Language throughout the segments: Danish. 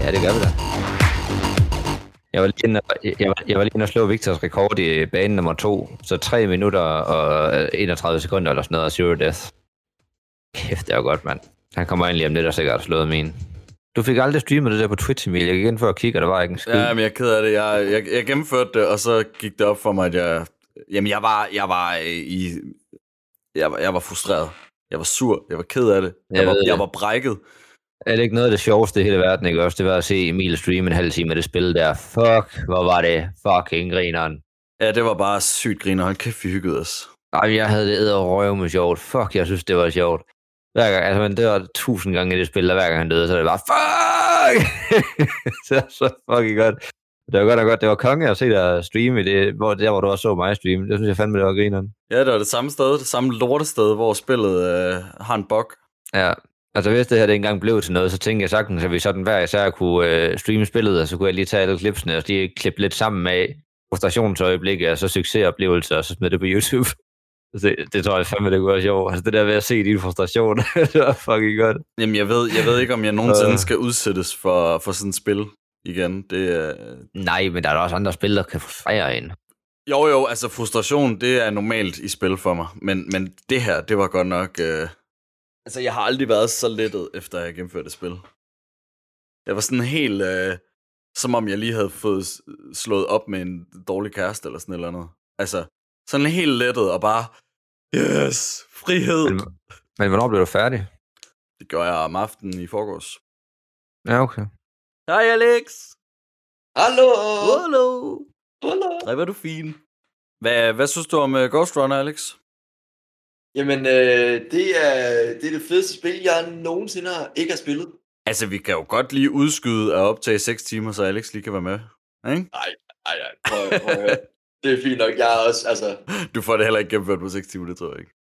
Ja, det gør vi da. Jeg var lige inde, jeg var, jeg var lige inde og slå Victors rekord i bane nummer to. Så 3 minutter og 31 sekunder eller sådan noget, og zero death. Kæft, det var godt, mand. Han kommer lige om lidt og sikkert slået min. Du fik aldrig streamet det der på Twitch, Emil. Jeg gik ind for at kigge, og der var ikke en skid. Ja, men jeg er ked af det. Jeg, jeg, jeg gennemførte det, og så gik det op for mig, at jeg... Jamen, jeg var, jeg var øh, i... Jeg var, jeg var frustreret. Jeg var sur. Jeg var ked af det. Jeg, Jeg var, jeg var brækket. Er det ikke noget af det sjoveste i hele verden, ikke også? Det var at se Emil streame en halv time af det spil der. Fuck, hvor var det fucking grineren. Ja, det var bare sygt griner. Hold kæft, vi hyggede os. Ej, jeg havde det æder røv med sjovt. Fuck, jeg synes, det var sjovt. Hver gang, altså man dør tusind gange i det spil, og hver gang han døde, så det bare, fuck! det var så fucking godt. Det var godt og godt. Det var konge at se dig streame i det, hvor, der, hvor du også så mig streame. Det synes jeg fandme, det var grineren. Ja, det var det samme sted, det samme lortested, hvor spillet øh, har en bug. Ja, altså hvis det her det engang blev til noget, så tænkte jeg sagtens, at vi sådan hver især kunne øh, streame spillet, og så kunne jeg lige tage alle klipsene og lige klippe lidt sammen med frustrationsøjeblikke, og så succesoplevelser, og så smide det på YouTube. Det, det tror jeg fandme, det kunne være sjovt. Altså det der ved at se din frustration, det var fucking godt. Jamen, jeg ved, jeg ved ikke, om jeg nogensinde Øh. skal udsættes for, for sådan et spil igen. Det, er... Nej, men der er også andre spil, der kan frustrere en. Jo, jo, altså frustration, det er normalt i spil for mig. Men, men det her, det var godt nok... Øh... Altså, jeg har aldrig været så lettet, efter jeg gennemførte det spil. Jeg var sådan helt... Øh... Som om jeg lige havde fået slået op med en dårlig kæreste eller sådan eller andet. Altså, sådan helt lettet og bare... Yes, frihed. Men, men hvornår blev du færdig? Det gør jeg om aftenen i forgårs. Ja, okay. Hej Alex! Hallo! Hallo! Hallo! Hvor er du fin. Hvad, hvad synes du om uh, Ghost Runner, Alex? Jamen, øh, det, er, det er det fedeste spil, jeg nogensinde har, ikke har spillet. Altså, vi kan jo godt lige udskyde at optage 6 timer, så Alex lige kan være med. Ikke? Nej, nej, nej. Prøv, prøv. Det er fint nok. Jeg er også, altså... Du får det heller ikke gennemført på 6 timer, det tror jeg ikke.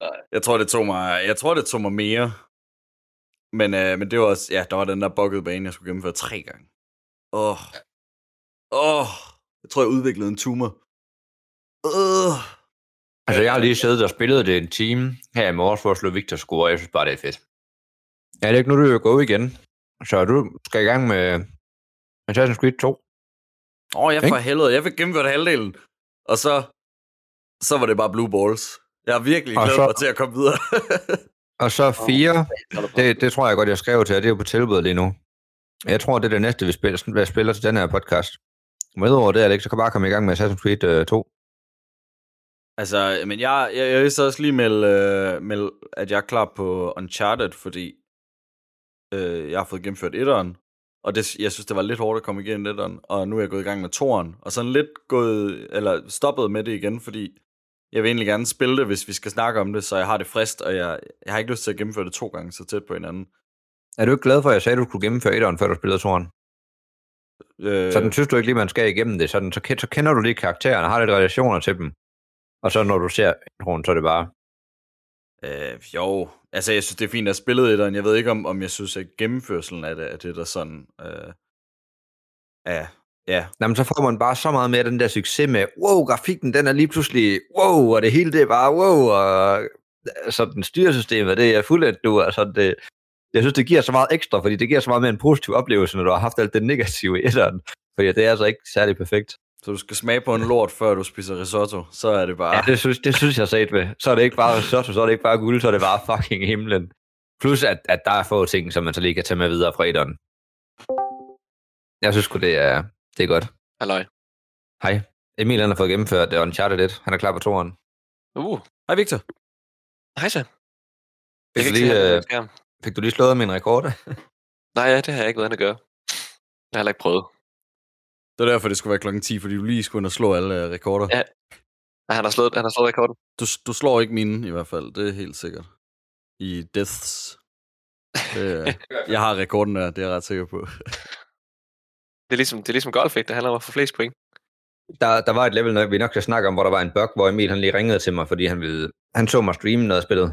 Nej. Jeg tror, det tog mig, jeg tror, det tog mig mere. Men, øh, men det var også, ja, der var den der buggede bane, jeg skulle gennemføre tre gange. Åh. Oh. Åh. Oh. Jeg tror, jeg udviklede en tumor. Åh. Altså, jeg har lige siddet og spillet det en time her i morges for at slå Victor score, og jeg synes bare, det er fedt. Ja, det er ikke nu, du er gået igen. Så du skal i gang med Assassin's Creed 2. Åh, oh, jeg for helvede, jeg fik gennemført halvdelen. Og så, så var det bare blue balls. Jeg har virkelig glædet så- mig til at komme videre. Og så 4, det, det tror jeg godt, jeg skrev til jer, det er jo på tilbud lige nu. Jeg tror, det er det næste, vi spiller, hvad spiller til den her podcast. Med over det, Alex, så kan bare komme i gang med Assassin's Creed øh, 2. Altså, men jeg, jeg, jeg vil så også lige melde, øh, melde, at jeg er klar på Uncharted, fordi øh, jeg har fået gennemført etteren, og det, jeg synes, det var lidt hårdt at komme igennem etteren, og nu er jeg gået i gang med toeren, og sådan lidt gået, eller stoppet med det igen, fordi jeg vil egentlig gerne spille det, hvis vi skal snakke om det, så jeg har det frist, og jeg, jeg har ikke lyst til at gennemføre det to gange så tæt på hinanden. Er du ikke glad for, at jeg sagde, at du skulle gennemføre etteren, før du spillede toeren? Øh, Sådan synes du ikke lige, man skal igennem det. Sådan, så, så kender du lige karaktererne, har lidt relationer til dem. Og så når du ser introen, så er det bare... Øh, jo, altså jeg synes, det er fint at spille etteren. Jeg ved ikke, om, om jeg synes, at gennemførselen af det, er det der sådan... Øh, ja, ja, Jamen, så får man bare så meget mere den der succes med, wow, grafikken, den er lige pludselig, wow, og det hele det er bare, wow, og sådan styresystemet, det er fuldt du, altså det, jeg synes, det giver så meget ekstra, fordi det giver så meget mere en positiv oplevelse, når du har haft alt det negative i etteren, fordi det er altså ikke særlig perfekt. Så du skal smage på en lort, før du spiser risotto, så er det bare... Ja, det synes, det synes jeg sagt med. Så er det ikke bare risotto, så er det ikke bare guld, så er det bare fucking himlen. Plus, at, at der er få ting, som man så lige kan tage med videre fra etteren. Jeg synes det er, det er godt. Halløj. Hej. Emil han har fået gennemført uh, Uncharted 1. Han er klar på toeren. Uh, Hej Victor. hej så. Fik, Jeg du lige, se øh, øh... fik du lige slået min rekord? Nej, ja, det har jeg ikke været inde at gøre. Jeg har heller ikke prøvet. Det er derfor, det skulle være klokken 10, fordi du lige skulle ind og slå alle uh, rekorder. Ja. Nej, han har slået, han har slået rekorden. Du, du slår ikke mine i hvert fald, det er helt sikkert. I deaths. Det, er- jeg har rekorden der, det er jeg ret sikker på. Det er ligesom, det er ligesom golf, ikke? Det handler om at få flest point. Der, der var et level, når vi nok skal snakke om, hvor der var en bug, hvor Emil han lige ringede til mig, fordi han, ville, han så mig streame noget af spillet.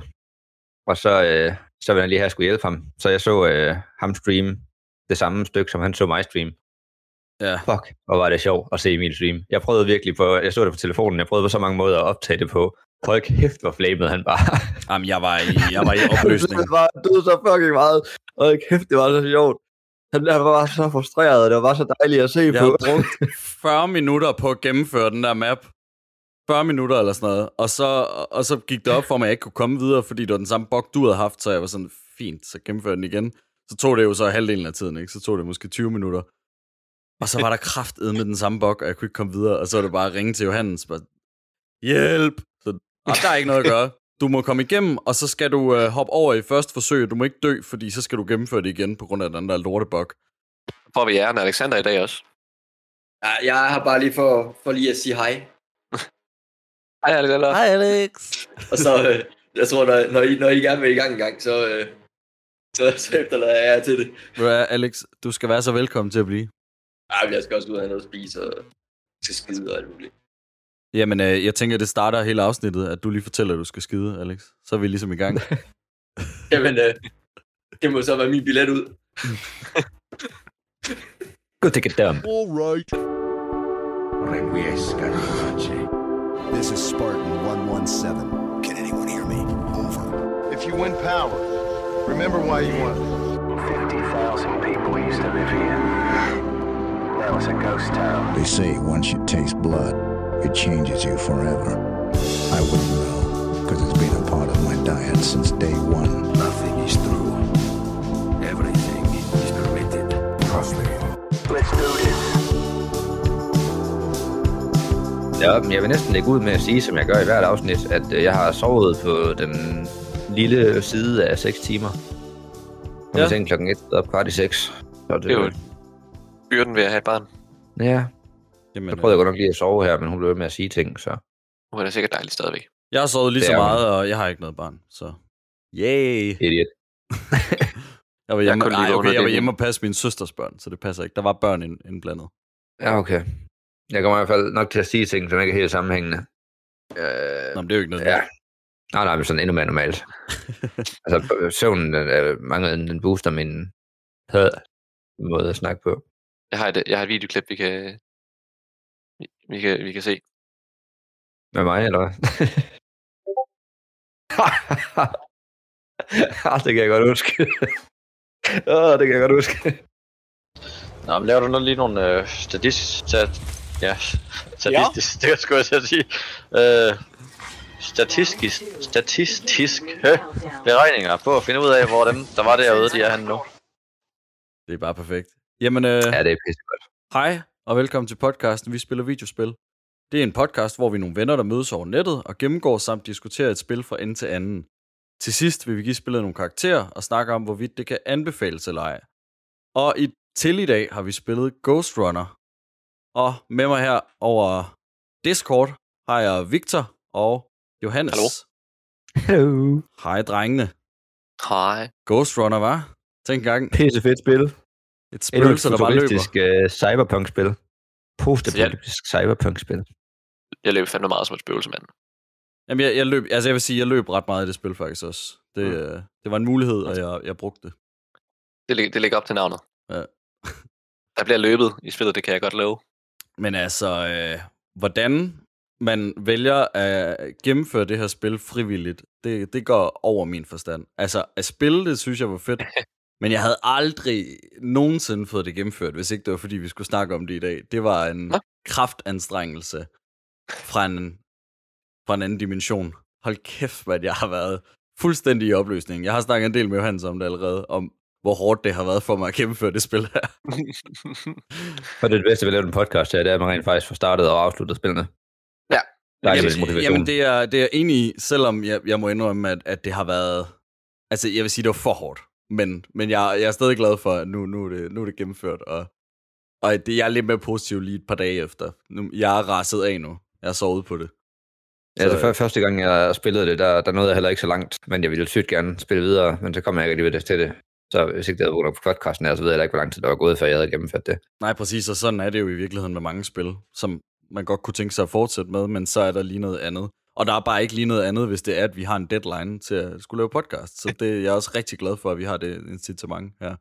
Og så, øh, så ville han lige have, at jeg skulle hjælpe ham. Så jeg så øh, ham streame det samme stykke, som han så mig streame. Ja. Fuck, hvor var det sjovt at se Emil stream. Jeg prøvede virkelig på, jeg så det på telefonen, jeg prøvede på så mange måder at optage det på. Hold kæft, hvor flamede han bare. Jamen, jeg var i, jeg var i opløsning. det var det var så fucking meget. Hold kæft, det var så sjovt. Han han var så frustreret, og det var så dejligt at se Jeg på. har brugt 40 minutter på at gennemføre den der map. 40 minutter eller sådan noget. Og så, og så gik det op for mig, at jeg ikke kunne komme videre, fordi det var den samme bug, du havde haft, så jeg var sådan, fint, så gennemførte den igen. Så tog det jo så halvdelen af tiden, ikke? Så tog det måske 20 minutter. Og så var der kraftet med den samme bug, og jeg kunne ikke komme videre, og så var det bare at ringe til Johannes, bare, hjælp! Så og der er ikke noget at gøre. Du må komme igennem, og så skal du øh, hoppe over i første forsøg. Du må ikke dø, fordi så skal du gennemføre det igen på grund af den der lortebug. Får vi æren af Alexander i dag også. Ja, jeg er her bare lige for, for lige at sige hej. Hej, Alexander. Hej Alex! Og så, øh, jeg tror, når, når, I, når I gerne vil i gang en gang, så, øh, så, så efterlader jeg jer til det. Du Alex, du skal være så velkommen til at blive. Ej, jeg skal også ud og have noget at spise, og skal skide og alt muligt. Jamen, øh, jeg tænker, det starter hele afsnittet, at du lige fortæller, at du skal skide, Alex. Så er vi ligesom i gang. Jamen, øh, det må så være min billet ud. Good to get done. All right. This is Spartan 117. Can anyone hear me? Over. If you win power, remember why you won. 50,000 people used to live here. Now it's a ghost town. They say once you taste blood, it changes you forever. I wouldn't know, because it's been a part of my diet since day one. Nothing is true. Everything is permitted. Trust me. Let's do this. Ja, men jeg vil næsten lægge ud med at sige, som jeg gør i hvert afsnit, at øh, jeg har sovet på den lille side af 6 timer. Kom Ja. seng klokken 1 op kvart i 6. Så det, Det er jo byrden ved at have et barn. Ja, Jamen, så prøvede jeg godt nok lige at sove her, men hun blev ved med at sige ting, så... Nu er det sikkert dejligt stadigvæk. jeg har sovet lige så meget, og jeg har ikke noget barn, så... Yay! Idiot. Jeg var hjemme, lige nej, okay, jeg var hjemme og passe min søsters børn, så det passer ikke. Der var børn ind- indblandet. Ja, okay. Jeg kommer i hvert fald nok til at sige ting, som ikke er helt sammenhængende. Øh, Nå, men det er jo ikke noget. ja. Nej, nej, men sådan endnu mere normalt. altså, søvnen er mange den booster min had måde at snakke på. Jeg har et, jeg har et videoklip, vi kan, vi, vi kan, vi kan se. Med mig, eller hvad? Ah, det kan jeg godt huske. Åh, det kan jeg godt huske. Nå, men laver du noget lige nogle øh, statistisk... Stat, ja, statistisk, ja. det skulle jeg til at sige. Øh, statistisk, statistisk øh, beregninger på at finde ud af, hvor dem, der var derude, de er henne nu. Det er bare perfekt. Jamen, øh, Ja, det er pissegodt. hej, og velkommen til podcasten Vi Spiller Videospil. Det er en podcast, hvor vi er nogle venner, der mødes over nettet og gennemgår samt diskuterer et spil fra ende til anden. Til sidst vil vi give spillet nogle karakterer og snakke om, hvorvidt det kan anbefales eller ej. Og i, til i dag har vi spillet Ghost Runner. Og med mig her over Discord har jeg Victor og Johannes. Hallo. Hello. Hej, drengene. Hej. Ghost Runner, var? Tænk engang. Pisse fedt spil. Et spøgelse, der bare løber. uh, cyberpunk-spil. Postapokalyptisk cyberpunk-spil. Jeg løb fandme meget som et spøgelse, mand. Jamen, jeg, jeg, løb, altså jeg vil sige, jeg løb ret meget i det spil faktisk også. Det, Mm. mm. det var en mulighed, og jeg, jeg brugte det. Det, lig- det ligger op til navnet. Ja. Der bliver løbet i spillet, det kan jeg godt love. Men altså, øh, hvordan man vælger at gennemføre det her spil frivilligt, det, det går over min forstand. Altså, at spille det, synes jeg var fedt. Men jeg havde aldrig nogensinde fået det gennemført, hvis ikke det var, fordi vi skulle snakke om det i dag. Det var en Nå. kraftanstrengelse fra en, fra en anden dimension. Hold kæft, hvad jeg har været fuldstændig i opløsning. Jeg har snakket en del med Johannes om det allerede, om hvor hårdt det har været for mig at gennemføre det spil her. Og det er det bedste ved at lave en podcast her, det er, at man rent faktisk får startet og afsluttet spillene. Ja. Der er jamen, jamen, det er, det er enig i, selvom jeg, jeg må indrømme, at, at det har været... Altså, jeg vil sige, det var for hårdt. Men, men jeg, jeg er stadig glad for, at nu, nu, er, det, nu er det gennemført. Og, og det, jeg er lidt mere positiv lige et par dage efter. Nu, jeg er raset af nu. Jeg har sovet på det. Ja, altså, før, første gang, jeg spillede det, der, der nåede jeg heller ikke så langt, men jeg ville sygt gerne spille videre, men så kom jeg ikke alligevel til det. Så hvis ikke det havde været på podcasten her, så ved jeg ikke, hvor lang tid der var gået, før jeg havde gennemført det. Nej, præcis, og sådan er det jo i virkeligheden med mange spil, som man godt kunne tænke sig at fortsætte med, men så er der lige noget andet. Og der er bare ikke lige noget andet, hvis det er, at vi har en deadline til at skulle lave podcast. Så det, jeg er også rigtig glad for, at vi har det incitament her.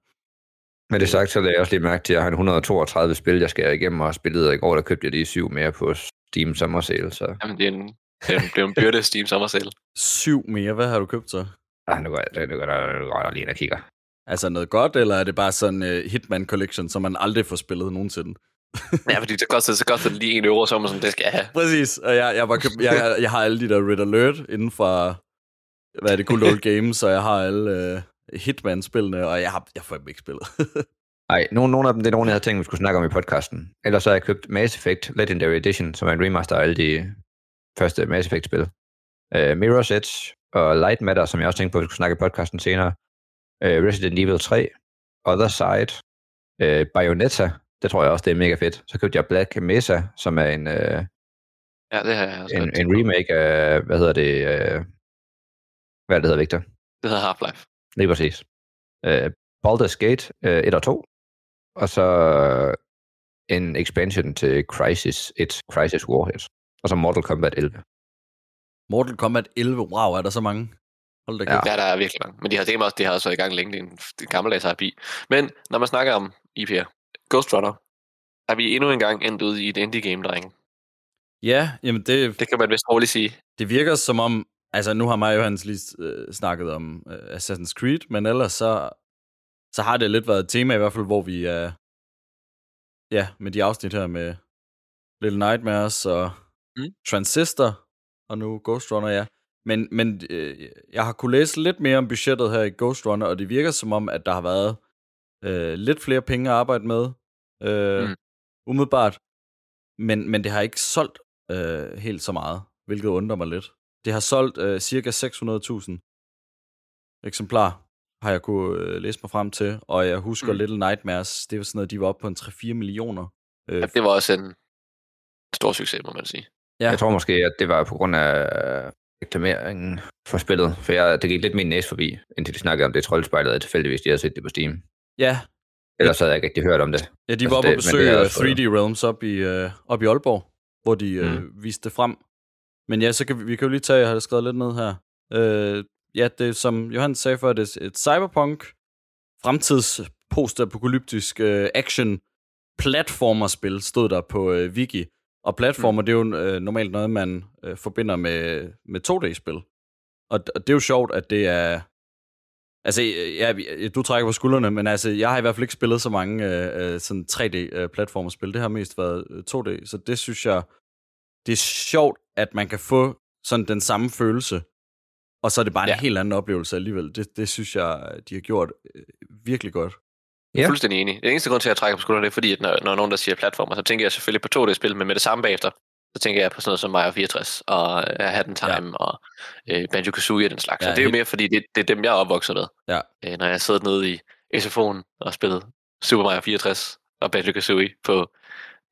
Med det sagt, så lagde jeg også lige mærke til, at jeg har en 132 spil, jeg skal igennem og spillet, i går der købte jeg lige syv mere på Steam Summer Sale, så Jamen, det er en, det er en, det er en byrde Steam sommersale. Syv mere, hvad har du købt så? ah, nu går jeg, nu går der, nu går der lige ind og kigger. Altså noget godt, eller er det bare sådan en uh, Hitman Collection, som man aldrig får spillet nogensinde? Ja, fordi det koster, så koster det lige en euro, så man sådan, det skal jeg have. Præcis, og jeg, jeg, var køb, jeg, jeg har alle de der Red Alert inden for, hvad er det, Good Old Games, så jeg har alle uh, Hitman-spillene, og jeg, har, jeg får dem ikke spillet. Nej, nogle, nogle af dem, det er nogle, jeg havde tænkt, vi skulle snakke om i podcasten. Ellers så har jeg købt Mass Effect Legendary Edition, som er en remaster af alle de første Mass Effect-spil. Uh, Mirror's Edge og Light Matter, som jeg også tænkte på, at vi skulle snakke i podcasten senere. Uh, Resident Evil 3, Other Side, uh, Bayonetta, det tror jeg også, det er mega fedt. Så købte jeg Black Mesa, som er en, uh, Ja, det har jeg også en, en remake af, hvad hedder det, uh, hvad er det hedder, Victor? Det hedder Half-Life. Lige præcis. Uh, Baldur's Gate uh, 1 og 2, og så en expansion til Crisis 1, Crisis Warhead, og så Mortal Kombat 11. Mortal Kombat 11, wow, er der så mange? Hold da Ja. kæft. Ja, der er virkelig mange. Men de har, det, også, det har også været i gang længe. Det er en, en gammeldags RP. Men når man snakker om IP'er, Ghost Runner, er vi endnu en gang endt ude i et indie-game, drenge. Ja, jamen det, Det kan man vist roligt sige. det virker som om, altså nu har mig og Johannes lige øh, snakket om øh, Assassin's Creed, men ellers så, så har det lidt været et tema i hvert fald, hvor vi er, ja, med de afsnit her med Little Nightmares og mm. Transistor, og nu Ghost Runner, ja. Men, men øh, jeg har kunne læse lidt mere om budgettet her i Ghost Runner, og det virker som om, at der har været øh, lidt flere penge at arbejde med, øh, Mm. umiddelbart. Men, men det har ikke solgt øh, helt så meget, hvilket undrer mig lidt. Det har solgt øh, cirka 600.000 eksemplar, har jeg kunne øh, læse mig frem til. Og jeg husker Mm. Little Nightmares, det var sådan noget, de var oppe på en 3-4 millioner. Øh, Ja, det var også en stor succes, må man sige. Ja. Ja. Jeg tror måske, at det var på grund af reklameringen for spillet, for jeg, det gik lidt min næse forbi, indtil de snakkede om det troldspejlet, at tilfældigvis de havde set det på Steam. Ja, Ellers havde jeg ikke rigtig hørt om det. ja, de Altså, var oppe det- og besøge det er øh, også- 3D Realms op i, øh, op i Aalborg, hvor de øh, Mm. viste det frem. Men ja, så kan vi, vi kan jo lige tage, jeg har skrevet lidt ned her. Øh, ja, det som Johan sagde før, det er et cyberpunk, fremtids post-apokalyptisk øh, action platformerspil, stod der på øh, Wiki. Og platformer, mm. det er jo øh, normalt noget, man øh, forbinder med, med 2D-spil. Og, og det er jo sjovt, at det er... Altså, ja, vi- du trækker på skuldrene, men altså, jeg har i hvert fald ikke spillet så mange øh, øh, sådan 3D-platformerspil. Det har mest været øh, 2D, så det synes jeg, det er sjovt, at man kan få sådan den samme følelse, og så er det bare en ja. helt anden oplevelse alligevel. Det, det synes jeg, de har gjort øh, virkelig godt. Jeg er Ja. fuldstændig enig. Den eneste grund til, at jeg trækker på skuldrene, det er fordi, at når, når nogen der siger platformer, så tænker jeg selvfølgelig på 2D-spil, men med det samme bagefter, så tænker jeg på sådan noget som Mario 64 og uh, Hat in Time ja. og uh, Banjo-Kazooie og den slags. Ja, Ja, det er jo mere, fordi det, det er dem, jeg er opvokset med. Ja. Uh, når jeg sidder nede i SFO'en og spillet Super Mario 64 og Banjo-Kazooie på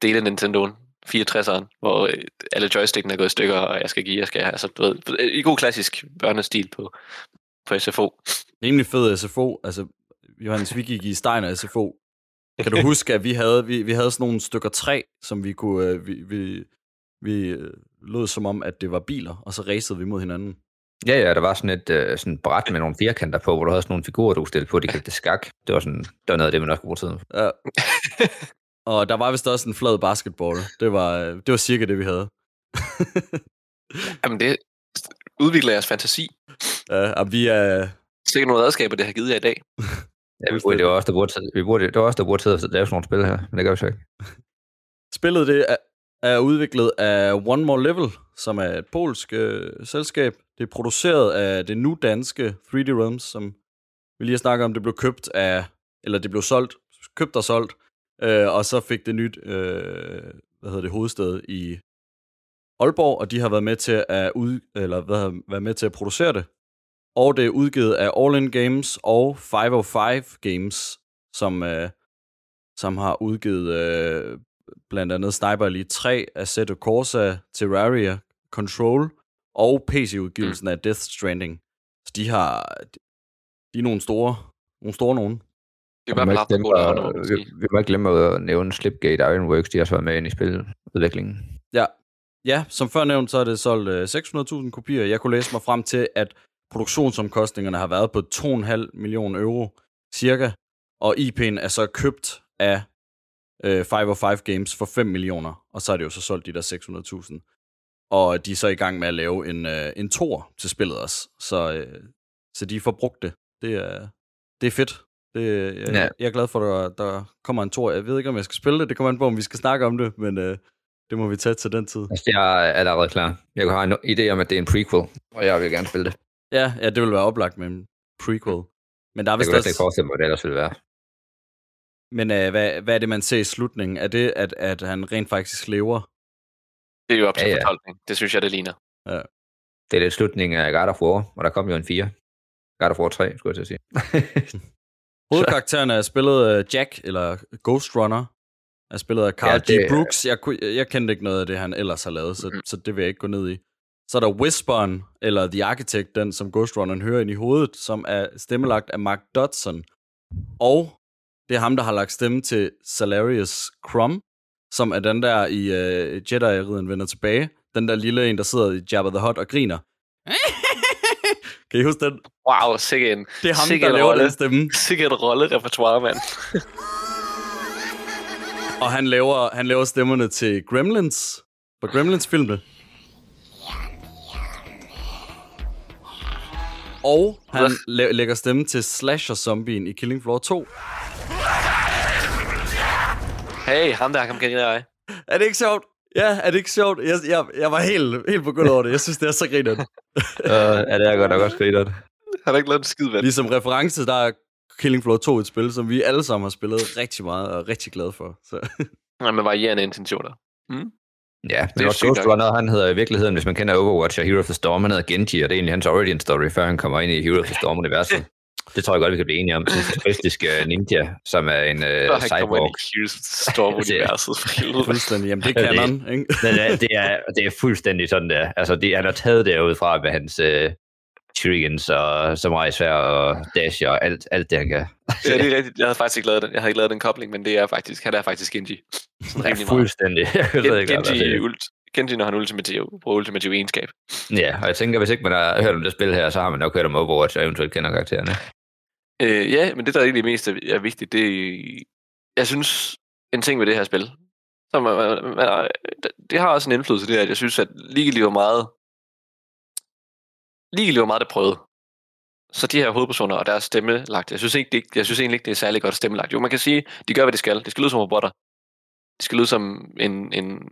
dele af Nintendoen 64'eren, hvor øh, alle joystickene er gået i stykker, og jeg skal give, jeg skal altså, du ved, i god klassisk børnestil på, på SFO. Rimelig fed SFO. Altså, Johannes, vi gik i Steiner SFO. Kan du huske, at vi havde, vi, vi havde sådan nogle stykker træ, som vi kunne, øh, vi, vi, vi øh, lød som om, at det var biler, og så racede vi mod hinanden. Ja, ja, der var sådan et øh, sådan bræt med nogle firkanter på, hvor du havde sådan nogle figurer, du kunne stille på, de kaldte det skak. Det var, sådan, det var noget af det, man også kunne bruge tiden. Ja. og der var vist også en flad basketball. Det var, øh, det var cirka det, vi havde. Jamen det udvikler jeres fantasi. Ja, og vi er... Sikkert nogle redskaber, det har givet jer i dag. Ja, vi burde, det var også der burde, vi burde, det var også der burde sidde og lave sådan nogle spil her, men det gør vi så ikke. Spillet det er, udviklet af One More Level, som er et polsk øh, selskab. Det er produceret af det nu danske 3D Realms, som vi lige har snakket om. Det blev købt af, eller det blev solgt, købt og solgt, øh, og så fik det nyt, øh, hvad hedder det, hovedsted i Aalborg, og de har været med til at ud, eller hvad, været med til at producere det. Og det er udgivet af All In Games og 505 Games, som, øh, som har udgivet øh, blandt andet Sniper Elite 3, Assetto Corsa, Terraria, Control og PC-udgivelsen mm. af Death Stranding. Så de har... De er nogle store, nogle store nogen. Det er Vi må bare ikke haft glemme, gode vi, vi må ikke glemme at nævne Slipgate Ironworks, de har også været med ind i spiludviklingen. Ja, ja som før nævnt, så er det solgt øh, 600.000 kopier. Jeg kunne læse mig frem til, at produktionsomkostningerne har været på 2,5 millioner euro cirka, og IP'en er så købt af øh, 505 Games for 5 millioner, og så er det jo så solgt de der 600.000. Og de er så i gang med at lave en, øh, en tor til spillet også, så, øh, så de får brugt det. Det er, det er fedt. Det, jeg, Ja. jeg er glad for, at der, der kommer en tor. Jeg ved ikke, om jeg skal spille det. Det kommer an på, om vi skal snakke om det, men øh, det må vi tage til den tid. Altså, jeg er allerede klar. Jeg har en idé om, at det er en prequel, og jeg vil gerne spille det. Ja, ja det vil være oplagt med en prequel. Men der er Jeg vist kan slet ikke også... forestille mig, hvad det ellers ville være. Men øh, hvad, hvad er det, man ser i slutningen? Er det, at, at han rent faktisk lever? Det er jo op til Ja, ja, ja. ja. fortolkning. Det synes jeg, det ligner. Det er lidt slutningen af God of War, og der kom jo en 4. God of War 3, skulle jeg til at sige. Hovedkarakteren er spillet Jack, eller Ghost Runner, er spillet af Carl Ja, ja, det- G. Brooks. Jeg, jeg kendte ikke noget af det, han ellers har lavet, så, Mhm. så det vil jeg ikke gå ned i. Så er der Whisperen, eller The Architect, den som Ghost Runneren hører ind i hovedet, som er stemmelagt af Mark Dodson. Og det er ham, der har lagt stemme til Salarius Crumb, som er den der i uh, Jedi-riden vender tilbage. Den der lille en, der sidder i Jabba the Hutt og griner. kan I huske den? Wow, sikke en, Det er ham, sikke der laver rolle. den stemme. Sikke et rolle-repertoire, mand. Og han laver, han laver stemmerne til Gremlins. På Gremlins-filmene. Og han la- lægger stemme til Slasher-zombien i Killing Floor 2. Hey, ham der, kom igen dig. Er det ikke sjovt? Ja, er det ikke sjovt? Jeg, jeg, jeg var helt, helt begyndt over det. Jeg synes, det er så griner. Uh, ja, det er godt nok også grineren. Han har ikke lavet en skid, mand. Ligesom reference, der er Killing Floor 2 et spil, som vi alle sammen har spillet rigtig meget og er rigtig glade for. Så. Nej, med varierende intentioner. Ja, Det er også Ghost. Runner, han hedder i virkeligheden, hvis man kender Overwatch og Hero of the Storm, han hedder Genji, og det er egentlig hans origin story, før han kommer ind i Hero of the Storm-universet. Det tror jeg godt, vi kan blive enige om. En futuristisk øh, ninja, som er en Uh, uh, cyborg. i Heroes of the Storm-universet. Fuldstændig. Jamen, det kan det- han, ikke? Men, øh, det, er, det er fuldstændig sådan der. Altså, det, han har taget det ud fra med hans uh, shurikens og samurai svær og dash og alt, alt det, han kan. Ja, det er rigtigt. Jeg havde faktisk ikke lavet den. Jeg havde ikke lavet den kobling, men det er faktisk, han er faktisk Genji. Sådan Ja, fuldstændig. Jeg ved Gen- ikke, hvad Genji, ult, Genji, når han ultimativ, bruger ultimativ egenskab. Ja, og jeg tænker, hvis ikke man har hørt om det spil her, så har man nok hørt om Overwatch og eventuelt kender karaktererne. Øh, ja, men det, der egentlig mest er, vigtigt, det er, jeg synes, en ting ved det her spil, som, man, man, man, det har også en indflydelse, det er, at jeg synes, at ligegyldigt hvor meget, ligegyldigt hvor meget det prøvede, så de her hovedpersoner og deres stemme lagt, jeg synes, ikke, det, jeg synes egentlig ikke, det er særlig godt stemmelagt. Jo, man kan sige, de gør, hvad de skal. Det skal lyde som robotter. Det skal lyde som en, en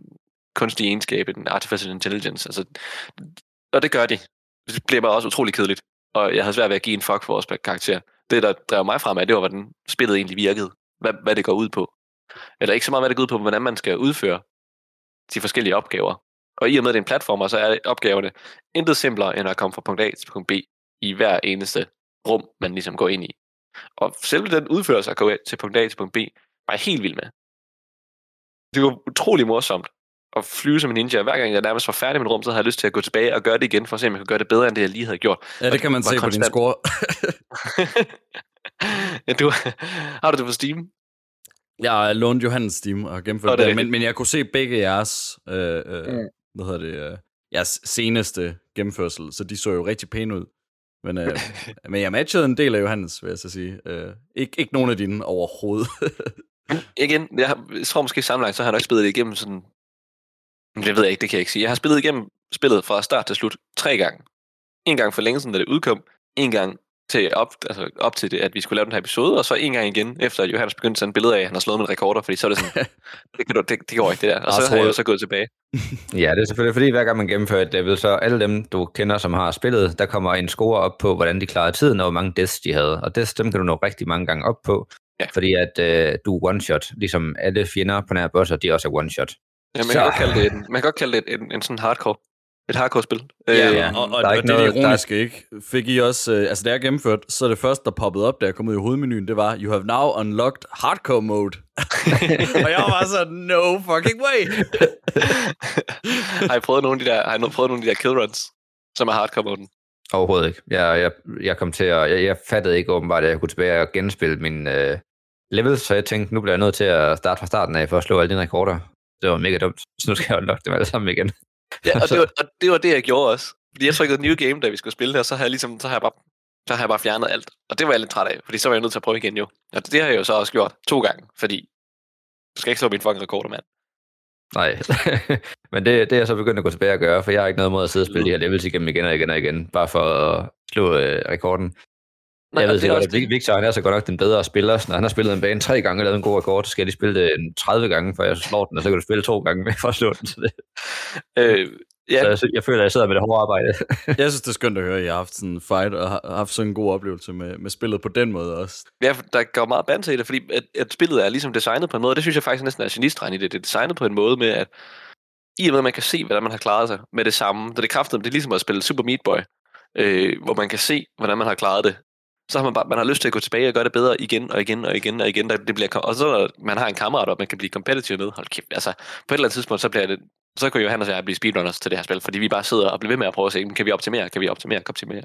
kunstig egenskab, en artificial intelligence. Altså, og det gør de. Det bliver bare også utrolig kedeligt. Og jeg havde svært ved at give en fuck for vores karakter. Det, der drev mig frem af, det var, hvordan spillet egentlig virkede. Hvad, hvad det går ud på. Eller ikke så meget, hvad det går ud på, men hvordan man skal udføre de forskellige opgaver. Og i og med, at det er en platformer, så er opgaverne intet simplere, end at komme fra punkt A til punkt B i hver eneste rum, man ligesom går ind i. Og selve den udførelse at gå til punkt A til punkt B, var jeg helt vild med. Det var utrolig morsomt at flyve som en ninja. Hver gang jeg nærmest var færdig med et rum, så havde jeg lyst til at gå tilbage og gøre det igen, for at se, om jeg kunne gøre det bedre, end det jeg lige havde gjort. Ja, det kan man se på din konstant. score. ja, du, har du det på Steam? Jeg lånte Johannes Steam og gennemførte det det, men, men jeg kunne se begge jeres, øh, øh, Mm. Hvad hedder det, øh, jeres seneste gennemførsel, så de så jo rigtig pæne ud. Men, øh, men jeg matchede en del af Johannes, vil jeg så sige. Øh, ikke, ikke nogen af dine overhovedet. Igen, jeg, jeg tror måske sammenlagt, så har jeg nok spillet det igennem sådan... Det ved jeg ikke, det kan jeg ikke sige. Jeg har spillet igennem spillet fra start til slut tre gange. En gang for længe siden, da det udkom. En gang til op, altså op til det, at vi skulle lave den her episode, og så en gang igen, efter at Johannes begyndte at sende billeder af, at han har slået med rekorder, fordi så er det sådan, det, kan du, det, det går ikke det der. Og så har jeg jo så gået tilbage. Ja, det er selvfølgelig fordi, hver gang man gennemfører et level, så alle dem, du kender, som har spillet, der kommer en score op på, hvordan de klarede tiden, og hvor mange deaths de havde. Og deaths, dem kan du nå rigtig mange gange op på, Ja. fordi at øh, du er one-shot, ligesom alle fjender på nær bosser, de også er one-shot. Ja, man, Så- kan godt kalde det en, man kan godt kalde det en, en sådan hardcore, et hardcore-spil. Ja, Øh, ja. Og, og, der er og ikke det er noget- det ironiske, ikke? Fik I også... Øh, altså, da jeg gennemførte, så det første, der poppede op, da jeg kom ud i hovedmenuen, det var, You have now unlocked hardcore mode. og jeg var bare sådan, no fucking way. har I prøvet nogle af de der, har I prøvet nogle af de der kill runs, som er hardcore-moden? Overhovedet ikke. Jeg, jeg, jeg kom til at, jeg, jeg fattede ikke åbenbart, at jeg kunne tilbage og genspille min øh, levels, så jeg tænkte, nu bliver jeg nødt til at starte fra starten af for at slå alle dine rekorder. Det var mega dumt, så nu skal jeg unlock dem alle sammen igen. Ja, og det, var, og det var det, jeg gjorde også. Fordi jeg trykkede new game, da vi skulle spille det, og så har jeg ligesom, så har jeg bare, så har jeg bare fjernet alt. Og det var jeg lidt træt af, fordi så var jeg nødt til at prøve igen jo. Og det, har jeg jo så også gjort to gange, fordi du skal ikke slå min fucking rekorder, mand. Nej, men det, det er jeg så begyndt at gå tilbage og gøre, for jeg har ikke noget mod at sidde og spille de her levels igennem igen og igen og igen, bare for at slå øh, rekorden. Nej, jeg ved det er at det. Victor han er så godt nok den bedre spiller. Så når han har spillet en bane tre gange og lavet en god rekord, så skal jeg lige spille den 30 gange, før jeg slår den, og så kan du spille to gange med for at slå den. Så, det, Øh, ja, så jeg, jeg føler, at jeg sidder med det hårde arbejde. Jeg synes, det er skønt at høre, at I har haft sådan en fight, og har haft sådan en god oplevelse med, med spillet på den måde også. Ja, der går meget banter i det, fordi at, at spillet er ligesom designet på en måde, og det synes jeg faktisk næsten er genistregen i det. Det er designet på en måde med, at i og med, at man kan se, hvordan man har klaret sig med det samme, det er kraftigt, det er ligesom at spille Super Meat Boy, øh, hvor man kan se, hvordan man har klaret det. Så har man bare man har lyst til at gå tilbage og gøre det bedre igen og igen og igen og igen. Der, det bliver, og så når man har en kammerat, og man kan blive competitive med. Hold kæft, altså, på et eller andet tidspunkt, så bliver det, så kan Johan og jeg blive speedrunners til det her spil, fordi vi bare sidder og bliver ved med at prøve at se, kan vi optimere, kan vi optimere, kan vi optimere.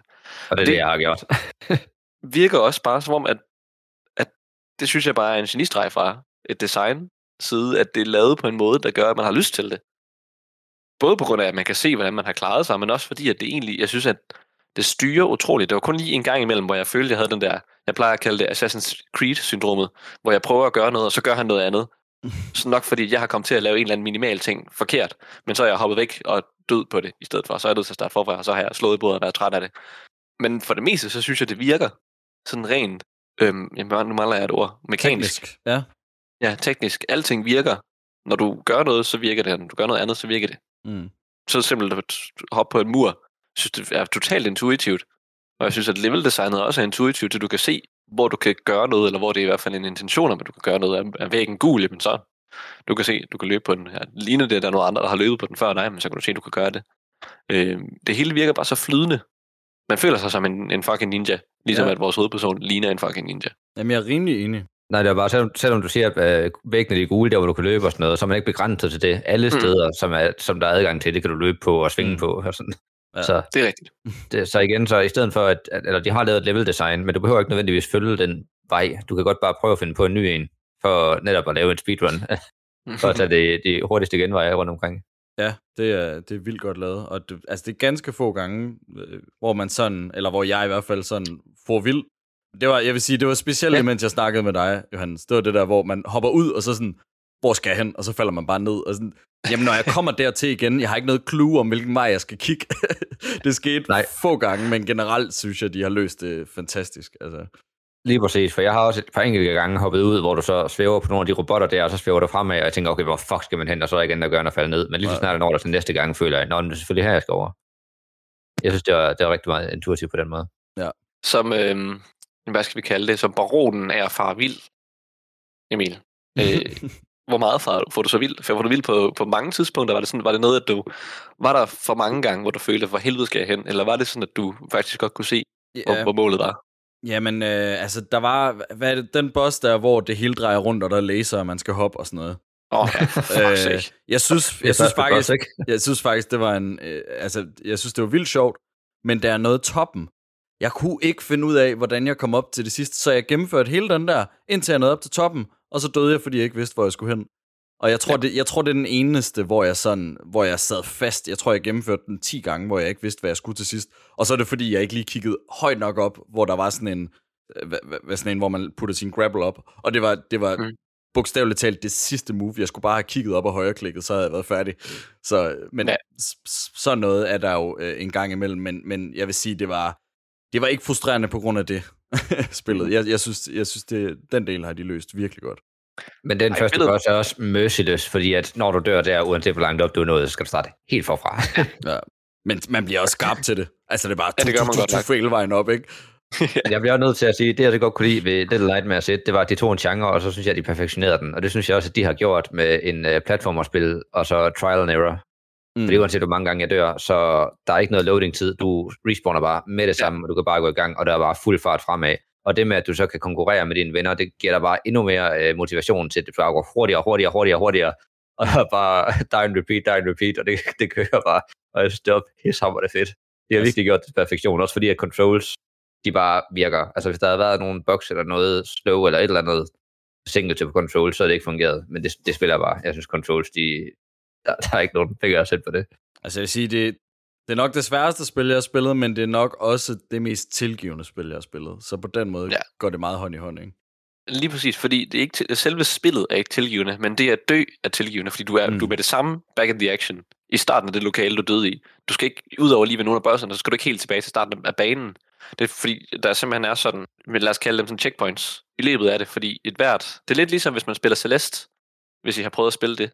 Og det er det, jeg har gjort. virker også bare som om, at, at det synes jeg bare er en genistreg fra et design side, at det er lavet på en måde, der gør, at man har lyst til det. Både på grund af, at man kan se, hvordan man har klaret sig, men også fordi, at det egentlig, jeg synes, at det styrer utroligt. Det var kun lige en gang imellem, hvor jeg følte, jeg havde den der, jeg plejer at kalde det Assassin's Creed-syndromet, hvor jeg prøver at gøre noget, og så gør han noget andet. Så nok fordi, jeg har kommet til at lave en eller anden minimal ting forkert, men så er jeg hoppet væk og død på det i stedet for. Så er jeg nødt til at starte forfra, og så har jeg slået i bordet og været træt af det. Men for det meste, så synes jeg, det virker sådan rent, øhm, jamen, nu mangler jeg et ord, mekanisk. Teknisk. Ja. Ja, teknisk. Alting virker. Når du gør noget, så virker det. Når du gør noget andet, så virker det. Mm. Så simpelt at hoppe på en mur, synes, det er totalt intuitivt. Og jeg synes, at level-designet også er intuitivt, så du kan se, hvor du kan gøre noget, eller hvor det er i hvert fald en intention om, at du kan gøre noget. Er- væggen gul, jamen så du kan se, du kan løbe på den. Ja, ligner det, at der er nogle andre, der har løbet på den før dig, men så kan du se, at du kan gøre det. Øh, det hele virker bare så flydende. Man føler sig som en, en fucking ninja, ligesom Ja. at vores hovedperson ligner en fucking ninja. Jamen, jeg er rimelig enig. Nej, det er bare, selvom, selvom du siger, at øh, væggene er gule, der hvor du kan løbe og sådan noget, så er man ikke begrænset til det. Alle Mm. steder, som, er, som der er adgang til, det kan du løbe på og svinge Mm. mm. på. Og sådan. Ja. Så, Det er rigtigt. det, så igen, så i stedet for, at, at eller de har lavet et level design, men du behøver ikke nødvendigvis følge den vej. Du kan godt bare prøve at finde på en ny en, for netop at lave en speedrun, for at tage de, de hurtigste genveje rundt omkring. Ja, det er, det er vildt godt lavet. Og det, altså, det er ganske få gange, øh, hvor man sådan, eller hvor jeg i hvert fald sådan får vild. Det var, jeg vil sige, det var specielt, ja. mens jeg snakkede med dig, Johannes. Det var det der, hvor man hopper ud, og så sådan, hvor skal jeg hen? Og så falder man bare ned. Og sådan, jamen, når jeg kommer dertil igen, jeg har ikke noget clue om, hvilken vej jeg skal kigge. det skete Nej. Få gange, men generelt synes jeg, de har løst det fantastisk. Altså, Lige præcis, for jeg har også et par enkelte gange hoppet ud, hvor du så svæver på nogle af de robotter der, og så svæver du fremad, og jeg tænker, okay, hvor fuck skal man hen, og så er jeg igen, der gør at falde ned. Men lige så snart jeg når der til næste gang, føler jeg, nå, det er selvfølgelig her, jeg skal over. Jeg synes, det var, det var rigtig meget intuitivt på den måde. som, øhm, hvad skal vi kalde det, som baronen er far vild, Emil. Øh, hvor meget far, får du så vild? Får du vild på, på mange tidspunkter? Var det, sådan, var det noget, at du... Var der for mange gange, hvor du følte, hvor helvede skal jeg hen? Eller var det sådan, at du faktisk godt kunne se, hvor, hvor målet var? Jamen, øh, altså, der var, hvad er det, den boss der, hvor det hele drejer rundt, og der er laser, og man skal hoppe og sådan noget. Åh, oh, for Øh, jeg synes, jeg synes faktisk, jeg synes faktisk, det var en, øh, altså, jeg synes, det var vildt sjovt, men der er noget toppen. Jeg kunne ikke finde ud af, hvordan jeg kom op til det sidste, så jeg gennemførte hele den der, indtil jeg nåede op til toppen, og så døde jeg, fordi jeg ikke vidste, hvor jeg skulle hen. Og jeg tror, ja. det, jeg tror, det er den eneste, hvor jeg sådan, hvor jeg sad fast. Jeg tror, jeg gennemførte den 10 gange, hvor jeg ikke vidste, hvad jeg skulle til sidst. Og så er det, fordi jeg ikke lige kiggede højt nok op, hvor der var sådan en, øh, hvad, sådan en, hvor man putter sin grapple op. Og det var, det var Mm. bogstaveligt talt det sidste move. Jeg skulle bare have kigget op og højreklikket, så havde jeg været færdig. Så, men Ja. ja. sådan noget er der jo øh, en gang imellem, men, men jeg vil sige, det var, det var ikke frustrerende på grund af det spillet. Jeg, jeg synes, jeg synes det, den del har de løst virkelig godt. Men den Ej, første boss er også merciless, fordi at når du dør der, uanset hvor langt op du er nået, så skal du starte helt forfra. Ja. Men man bliver også skarp til det. Altså, det er bare Ja, det gør man godt tu, hele vejen op, ikke? jeg bliver også nødt til at sige, det jeg så godt kunne lide ved Little Nightmares 1, det var, at de tog en genre, og så synes jeg, at de perfektionerede den. Og det synes jeg også, at de har gjort med en uh, platformerspil, og så trial and error. Mm. Fordi uanset hvor mange gange jeg dør, så der er ikke noget loading-tid. Du respawner bare med det samme, ja. og du kan bare gå i gang, og der er bare fuld fart fremad. Og det med, at du så kan konkurrere med dine venner, det giver dig bare endnu mere uh, motivation til, at du bare går hurtigere, hurtigere, hurtigere, hurtigere. Og bare die and repeat, die and repeat, og det, det kører bare. Og jeg synes, det var pissehammer det fedt. De har virkelig gjort det perfektion, også fordi at controls, de bare virker. Altså hvis der havde været nogle bugs eller noget slow eller et eller andet single til på controls, så havde det ikke fungeret. Men det, det spiller bare. Jeg synes controls, de, der, der er ikke nogen fingre at sætte på det. Altså, jeg vil sige, det, det er nok det sværeste spil, jeg har spillet, men det er nok også det mest tilgivende spil, jeg har spillet. Så på den måde Ja. går det meget hånd i hånd, ikke? Lige præcis, fordi det er ikke til, selve spillet er ikke tilgivende, men det at dø er tilgivende, fordi du er, mm. Mm. du er med det samme back in the action i starten af det lokale, du døde i. Du skal ikke, udover lige ved nogle af bosserne, så skal du ikke helt tilbage til starten af banen. Det er fordi, der simpelthen er sådan, lad os kalde dem sådan checkpoints i løbet af det, fordi et hvert, det er lidt ligesom hvis man spiller Celeste, hvis I har prøvet at spille det.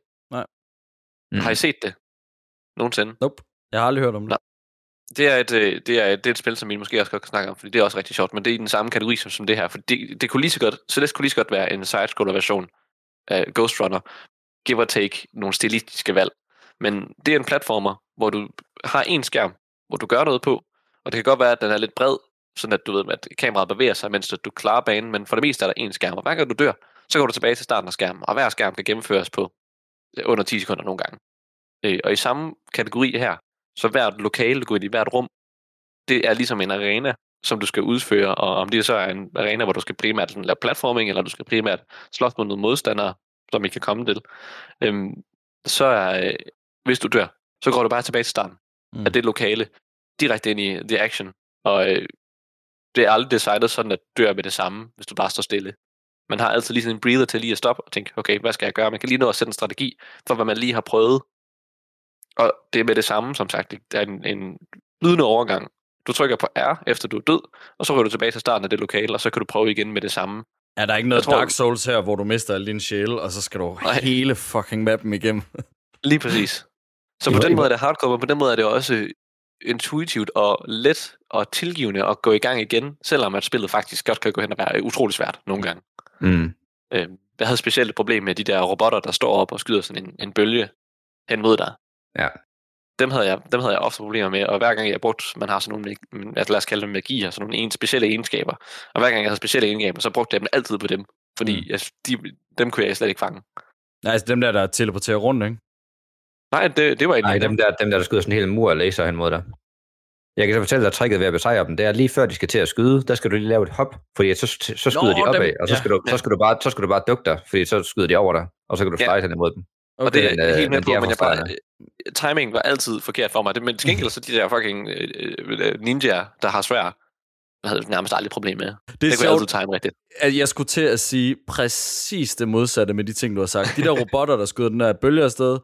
Mm. Har I set det? Nogensinde? Nope. Jeg har aldrig hørt om det. Nej. Det er, et, øh, det, er et, det er et spil, som vi måske også godt kan snakke om, fordi det er også rigtig sjovt, men det er i den samme kategori som, som det her, for det, det kunne lige så godt, Celeste kunne lige så godt være en side version af Ghost Runner, give or take nogle stilistiske valg. Men det er en platformer, hvor du har en skærm, hvor du gør noget på, og det kan godt være, at den er lidt bred, sådan at du ved, at kameraet bevæger sig, mens du klarer banen, men for det meste er der en skærm, og hver gang du dør, så går du tilbage til starten af skærmen, og hver skærm kan gennemføres på under 10 sekunder nogle gange. Øh, og i samme kategori her, så hvert lokale, du går ind i hvert rum, det er ligesom en arena, som du skal udføre, og om det så er en arena, hvor du skal primært sådan, lave platforming, eller du skal primært slås mod nogle modstandere, som I kan komme til, øhm, så er, øh, hvis du dør, så går du bare tilbage til starten mm. af det lokale, direkte ind i the action, og øh, det er aldrig designet sådan, at dør med det samme, hvis du bare står stille. Man har altid lige sådan en breather til lige at stoppe og tænke, okay, hvad skal jeg gøre? Man kan lige nå at sætte en strategi for, hvad man lige har prøvet. Og det er med det samme, som sagt. Det er en, en lydende overgang. Du trykker på R, efter du er død, og så rykker du tilbage til starten af det lokale, og så kan du prøve igen med det samme. Er der ikke noget tror, Dark Souls her, hvor du mister al din sjæl, og så skal du nej. hele fucking mappen igennem? Lige præcis. Så på den måde er det hardcore, men på den måde er det også intuitivt og let og tilgivende at gå i gang igen, selvom at spillet faktisk godt kan gå hen og være utrolig svært nogle gange. Mm. Øh, jeg havde specielt et problem med de der robotter, der står op og skyder sådan en, en bølge hen mod dig. Ja. Dem havde, jeg, dem havde jeg ofte problemer med, og hver gang jeg brugte, man har sådan nogle, altså lad os kalde dem magier, sådan nogle en, specielle egenskaber, og hver gang jeg havde specielle egenskaber, så brugte jeg dem altid på dem, fordi mm. jeg, de, dem kunne jeg slet ikke fange. Nej, altså dem der, der teleporterer rundt, ikke? Nej, det, det var ikke Nej, dem der, dem der, der skyder sådan en hel mur af laser hen mod dig. Jeg kan så fortælle dig, at tricket ved at besejre dem, det er lige før de skal til at skyde, der skal du lige lave et hop, fordi så, så skyder Nå, de opad, dem, og så skal, ja, du, så, skal du bare, så skal du bare dukke dig, fordi så skyder de over dig, og så kan du ja. hen imod dem. Okay. Og det er jeg helt med på, men jeg bare, timingen var altid forkert for mig. Det, men til gengæld så de der fucking uh, ninjaer, der har svær, jeg havde nærmest aldrig problem med. Det, det kunne sjovt, altid time rigtigt. At jeg skulle til at sige præcis det modsatte med de ting, du har sagt. De der robotter, der skyder den der bølge afsted,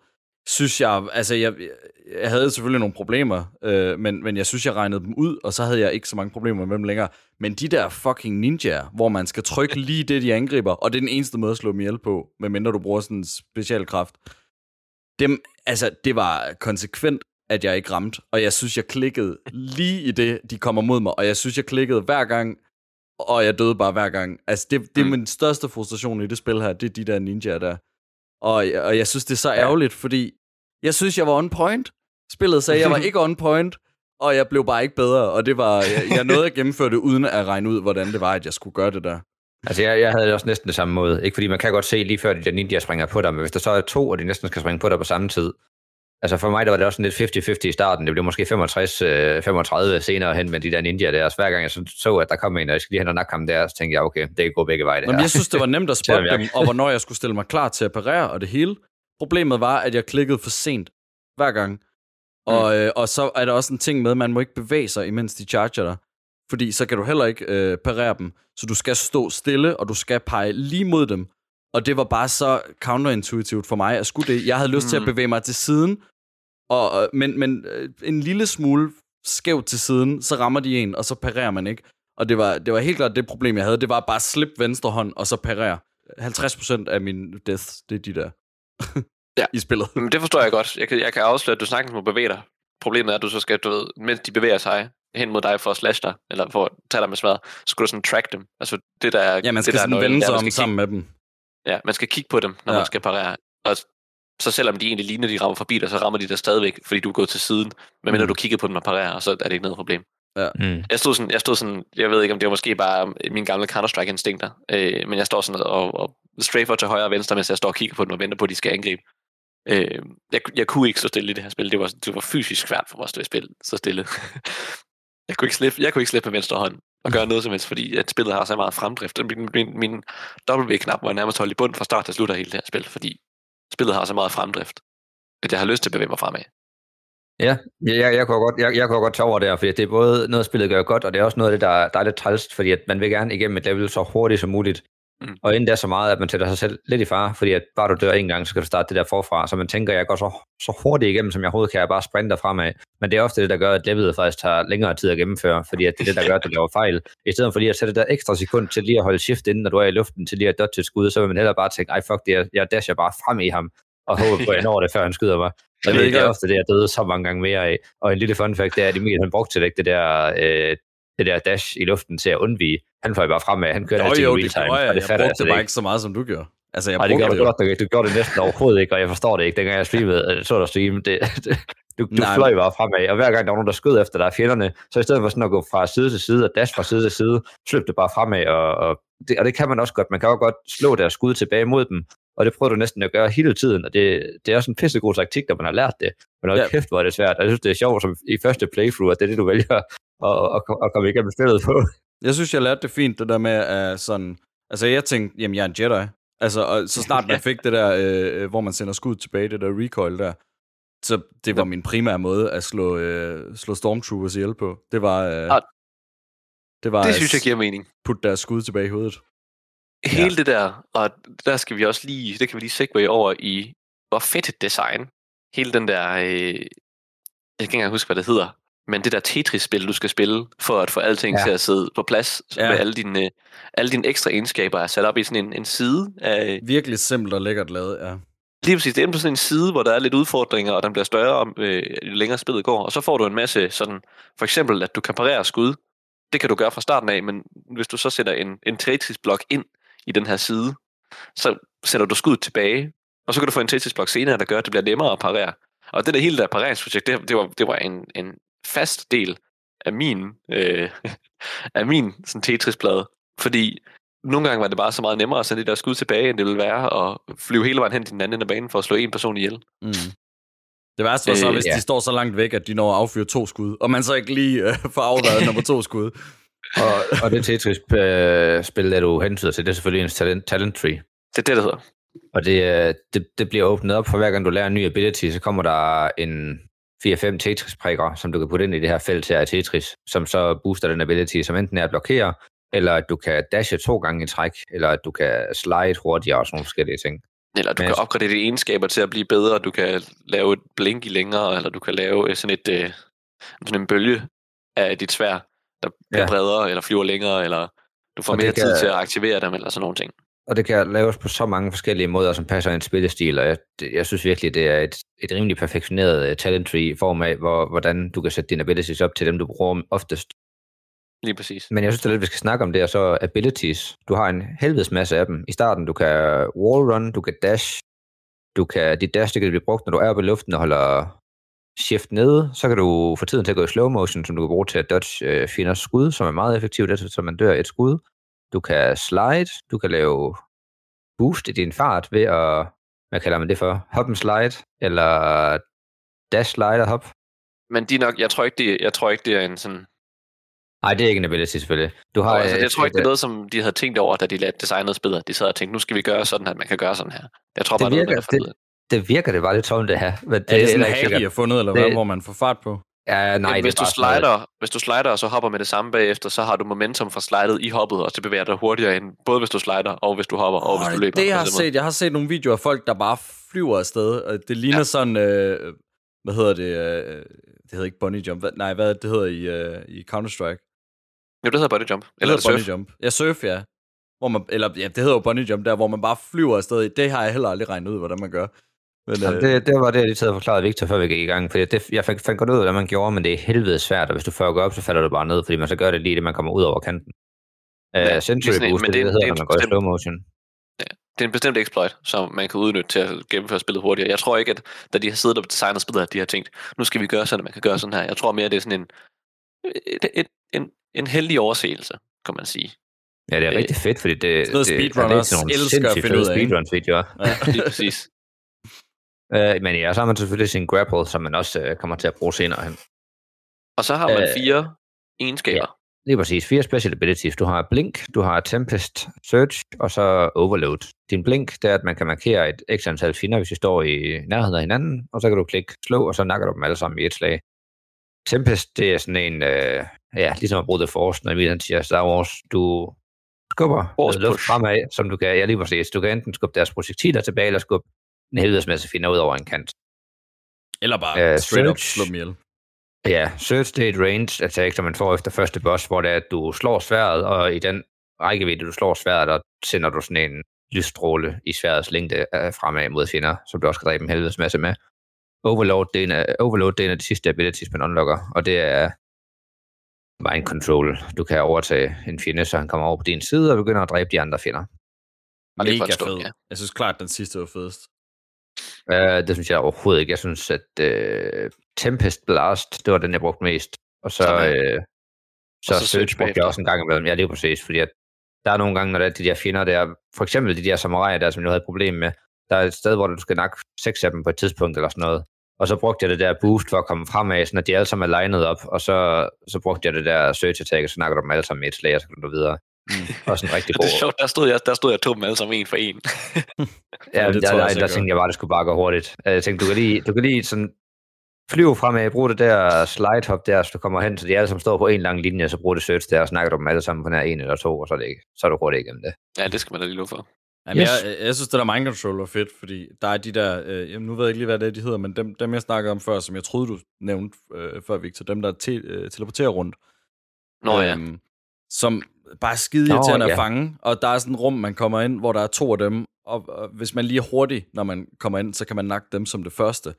synes jeg, altså jeg, jeg havde selvfølgelig nogle problemer, øh, men, men jeg synes, jeg regnede dem ud, og så havde jeg ikke så mange problemer med dem længere. Men de der fucking ninjaer, hvor man skal trykke lige det, de angriber, og det er den eneste måde at slå dem ihjel på, medmindre du bruger sådan en special kraft. Dem, altså, det var konsekvent, at jeg ikke ramte, og jeg synes, jeg klikkede lige i det, de kommer mod mig, og jeg synes, jeg klikkede hver gang, og jeg døde bare hver gang. Altså, det, det er mm. min største frustration i det spil her, det er de der ninjaer der. Og, og jeg synes, det er så ærgerligt, fordi jeg synes, jeg var on point. Spillet sagde, jeg var ikke on point, og jeg blev bare ikke bedre. Og det var, jeg, jeg nåede at gennemføre det, uden at regne ud, hvordan det var, at jeg skulle gøre det der. Altså, jeg, jeg havde det også næsten det samme måde. Ikke fordi man kan godt se lige før de der ninja springer på dig, men hvis der så er to, og de næsten skal springe på dig på samme tid. Altså for mig, der var det også lidt 50-50 i starten. Det blev måske 65-35 øh, senere hen med de der ninja der. Så hver gang jeg så, så at der kom en, og jeg skulle lige hen og nakke ham der, så tænkte jeg, okay, det kan gå begge veje det Jamen, jeg synes, det var nemt at spotte dem, og hvornår jeg skulle stille mig klar til at parere og det hele. Problemet var, at jeg klikkede for sent hver gang. Og, mm. øh, og så er der også en ting med, at man må ikke bevæge sig, imens de charger dig. Fordi så kan du heller ikke øh, parere dem. Så du skal stå stille, og du skal pege lige mod dem. Og det var bare så counterintuitivt for mig at skulle det. Jeg havde lyst mm. til at mm. bevæge mig til siden, og, men, men øh, en lille smule skævt til siden, så rammer de en, og så parerer man ikke. Og det var, det var helt klart det problem, jeg havde. Det var bare at slippe venstre hånd, og så parere. 50% af min death, det er de der ja. i spillet. Men det forstår jeg godt. Jeg kan, jeg kan afsløre, at du snakker må bevæge dig. Problemet er, at du så skal, du ved, mens de bevæger sig hen mod dig for at slash dig, eller for at tage dig med smadret, så skal du sådan track dem. Altså det der Ja, man skal det, der sådan vende sig om sammen med dem. Ja, man skal kigge på dem, når ja. man skal parere. Og så selvom de egentlig ligner, de rammer forbi dig, så rammer de dig stadigvæk, fordi du er gået til siden. Men mm. du kigger på dem og parerer, så er det ikke noget problem. Ja. Mm. Jeg, stod sådan, jeg stod sådan, jeg ved ikke, om det var måske bare mine gamle Counter-Strike-instinkter, øh, men jeg står sådan og, og strafer til højre og venstre, mens jeg står og kigger på dem og venter på, at de skal angribe. Øh, jeg, jeg kunne ikke stå stille i det her spil. Det var, det var fysisk svært for mig at stå i spil så stille. jeg, kunne ikke slippe, jeg kunne ikke slippe med venstre hånd og gøre noget som helst, fordi at spillet har så meget fremdrift. Min, min, min W-knap var nærmest holdt i bund fra start til slut af hele det her spil, fordi spillet har så meget fremdrift, at jeg har lyst til at bevæge mig fremad. Ja, jeg, jeg, kunne godt, jeg, jeg kunne godt tage over der, fordi det er både noget, spillet gør godt, og det er også noget af det, der, der er lidt trælst, fordi at man vil gerne igennem et level så hurtigt som muligt. Mm. Og er så meget, at man sætter sig selv lidt i fare, fordi at bare du dør en gang, så skal du starte det der forfra. Så man tænker, jeg går så, så hurtigt igennem, som jeg overhovedet kan, jeg bare sprinter fremad. Men det er ofte det, der gør, at levelet faktisk tager længere tid at gennemføre, fordi at det er det, der gør, at du laver fejl. I stedet for lige at sætte der ekstra sekund til lige at holde shift inden, når du er i luften, til lige at dodge et skud, så vil man hellere bare tænke, ej fuck det, jeg, jeg dasher bare frem i ham, og håber på, at jeg når det, før han skyder mig. Og det, er ofte det, jeg døde så mange gange mere af. Og en lille fun fact, det er, at Emil han brugte til det der, øh, det der dash i luften til at undvige. Han fløj bare fremad, han kørte Jo, jo, det gjorde jeg. og det Jeg brugte det bare ikke. ikke så meget, som du gjorde. Altså, jeg Nej, det gjorde det du godt, nok. du gjorde det næsten overhovedet ikke, og jeg forstår det ikke, dengang jeg streamede, øh, så der stream, det, det, du, du Nej, fløj bare fremad, og hver gang der var nogen, der skød efter dig, fjenderne, så i stedet for sådan at gå fra side til side, og dash fra side til side, sløb det bare fremad, og, og, det, og det kan man også godt, man kan også godt slå deres skud tilbage mod dem, og det prøver du næsten at gøre hele tiden, og det, det er også en pissegod taktik, når man har lært det, men hold Ja. kæft, hvor er det svært, og jeg synes, det er sjovt, som i første playthrough, at det er det, du vælger at, at, at komme igennem spillet på. Jeg synes, jeg lærte det fint, det der med at sådan... Altså, jeg tænkte, jamen, jeg er en Jedi. Altså, og så snart man fik det der, øh, hvor man sender skud tilbage, det der recoil der, så det var min primære måde at slå, øh, slå Stormtroopers ihjel på. Det var... Øh, Ah, det var Det synes jeg giver mening. putte deres skud tilbage i hovedet. Hele ja. det der, og der skal vi også lige, det kan vi lige segue over i, hvor fedt et design. Hele den der, øh, jeg kan ikke engang huske, hvad det hedder, men det der Tetris-spil, du skal spille, for at få alting Ja. til at sidde på plads, Ja. med alle dine, alle dine ekstra egenskaber er sat op i sådan en, en side af, Virkelig simpelt og lækkert lavet, ja. Lige præcis, det er på sådan en side, hvor der er lidt udfordringer, og den bliver større, om, øh, jo længere spillet går. Og så får du en masse sådan, for eksempel, at du kan parere skud. Det kan du gøre fra starten af, men hvis du så sætter en, en Tetris-blok ind i den her side, så sætter du skuddet tilbage, og så kan du få en Tetris-blok senere, der gør, at det bliver nemmere at parere. Og det der hele der pareringsprojekt, det, det var, det var en, en fast del af min, øh, af min sådan Tetris-plade. Fordi nogle gange var det bare så meget nemmere at sende det der skud tilbage, end det ville være at flyve hele vejen hen til den anden ende af banen for at slå en person ihjel. Mm. Det værste var så, Øh, hvis ja. de står så langt væk, at de når at affyre to skud, og man så ikke lige øh, får afværet nummer to skud. Og, og det Tetris-spil, der du hentyder til, det er selvfølgelig en talent, talent tree. Det er det, der hedder. Og det, øh, det, det bliver åbnet op for hver gang du lærer en ny ability, så kommer der en 4-5 Tetris-prikker, som du kan putte ind i det her felt her af Tetris, som så booster den ability, som enten er at blokere, eller at du kan dashe to gange i træk, eller at du kan slide hurtigere og sådan nogle forskellige ting. Eller du Men kan opgradere dine egenskaber til at blive bedre. Du kan lave et blink i længere, eller du kan lave sådan, et, øh, sådan en bølge af dit svær, der bliver Ja. bredere, eller flyver længere, eller du får mere tid kan- til at aktivere dem, eller sådan nogle ting. Og det kan laves på så mange forskellige måder, som passer ind i spillestil, og jeg, jeg synes virkelig, det er et, et rimelig perfektioneret uh, talent tree i form af, hvor, hvordan du kan sætte dine abilities op til dem, du bruger oftest. Lige præcis. Men jeg synes, det er lidt, vi skal snakke om det, og så abilities. Du har en helvedes masse af dem. I starten, du kan wall run, du kan dash, du kan, dit dash, det kan blive brugt, når du er oppe i luften og holder shift nede, så kan du få tiden til at gå i slow motion, som du kan bruge til at dodge øh, fjenders skud, som er meget effektivt, så man dør et skud. Du kan slide, du kan lave boost i din fart ved at, hvad kalder man det for, hop and slide, eller dash, slide og hop. Men de nok, jeg tror ikke, det, jeg tror ikke, det er en sådan... Nej, det er ikke en ability selvfølgelig. Du har, Har, altså, øh, jeg tror ikke, et, det er noget, som de havde tænkt over, da de lavede designet spillet. De sad og tænkte, nu skal vi gøre sådan, at man kan gøre sådan her. Jeg tror Det bare, noget, virker- ud af. det virker det bare lidt tomt det her. Men det, Er det sådan en hack, I har fundet, eller hvad, Det- hvor man får fart på? Ja, nej, Jamen, det hvis, du sådan noget- slider, hvis du slider, og så hopper med det samme bagefter, så har du momentum fra slidet i hoppet, og så bevæger dig hurtigere ind, både hvis du slider, og hvis du hopper, og hvis du løber. det jeg har set, jeg har set nogle videoer af folk, der bare flyver afsted, og det ligner ja. Sådan, øh, hvad hedder det, øh, det hedder ikke bunny jump, nej, hvad det hedder i, øh, i Counter-Strike? Jo, det hedder body jump. Det Eller hedder bunny jump. Ja, surf, ja. Hvor man, eller, ja, det hedder jo bunny jump, der hvor man bare flyver afsted. Det har jeg heller aldrig regnet ud, hvordan man gør. Men, Jamen, øh, det, det var det, jeg lige taget forklaret Victor, før vi gik i gang. Fordi det, jeg fandt, fandt godt ud af, hvordan man gjorde, men det er helvede svært, og hvis du fucker op, så falder du bare ned, fordi man så gør det lige det, man kommer ud over kanten. Ja, Ja, det er uh, Century sådan Boost, men det, det, det er- det det hedder, er når man går i slow motion. Det er en bestemt exploit, som man kan udnytte til at gennemføre spillet hurtigere. Jeg tror ikke, at da de har siddet og designet spillet, at de har tænkt, nu skal vi gøre sådan, at man kan gøre sådan her. Jeg tror mere, det er sådan en, et, et, en, en heldig overseelse, kan man sige. Ja, det er Øh, rigtig fedt, fordi det, det, det er nogle elsker at sindssygt finde fede ud af, ikke? speedrun-videoer. ja. Lige præcis. Uh, men ja, så har man selvfølgelig sin grapple, som man også uh, kommer til at bruge senere hen. Og så har man Øh, fire egenskaber. Lige præcis. Fire special abilities. Du har Blink, du har Tempest, Search og så Overload. Din Blink, det er, at man kan markere et ekstra antal fjender, hvis de står i nærheden af hinanden, og så kan du klikke slå, og så nakker du dem alle sammen i et slag. Tempest, det er sådan en, øh, ja, ligesom at bruge The Force, når Emil siger Star Wars, du skubber luft fremad, som du kan, ja lige præcis, du kan enten skubbe deres projektiler tilbage, eller skubbe en helvedes masse finder ud over en kant. Eller bare Øh, straight up search. slå dem ihjel. Ja, search state range attack, som man får efter første boss, hvor det er, at du slår sværet, og i den rækkevidde, du slår sværet, der sender du sådan en lysstråle i sværets længde øh, fremad mod fjender, som du også kan dræbe en helvedes masse med. Overload, det er en af, Overload, det er en af de sidste abilities, man unlocker, og det er mind control. Du kan overtage en fjende, så han kommer over på din side og begynder at dræbe de andre fjender. Og det er Mega fed. ja. Jeg synes klart, den sidste var fedest. Uh, det synes jeg overhovedet ikke. Jeg synes, at uh, Tempest Blast, det var den, jeg brugte mest. Og så, uh, så, Og så Search brugte jeg også en gang imellem. Ja, det er præcis, fordi at der er nogle gange, når der er de der fjender der, for eksempel de der samuraier der, som jeg havde et problem med, der er et sted, hvor du skal nakke seks af dem på et tidspunkt eller sådan noget. Og så brugte jeg det der boost for at komme fremad, sådan at de alle sammen er lined op, og så, så brugte jeg det der search attack, og så snakker du dem alle sammen med et slag, og så kan du videre. Mm. Og sådan en rigtig Det er god. sjovt, der stod jeg, der stod jeg dem alle sammen en for en. Ja, Ja, det der, tror jeg der, også, der, jeg der tænkte jeg bare, det skulle bare gå hurtigt. Øh, Jeg tænkte, du kan lige, du kan lige sådan flyve fremad, bruge det der slide hop der, så du kommer hen, så de alle sammen står på en lang linje, så bruger det search der, og snakker du dem alle sammen på nær en eller to, og så er, det ikke, så er du hurtigt igennem det. Ja, det skal man da lige love for. Jamen, Yes. yes. jeg, jeg synes, det der mind control var fedt, fordi der er de der, øh, jamen, nu ved jeg ikke lige, hvad det er, de hedder, men dem, dem jeg snakkede om før, som jeg troede, du nævnte øh, før, Victor, dem der te, øh, teleporterer rundt. Nå ja. Øhm, som bare skide Nå, irriterende ja. at fange, og der er sådan et rum, man kommer ind, hvor der er to af dem, og, og hvis man lige er hurtig, når man kommer ind, så kan man nakke dem som det første.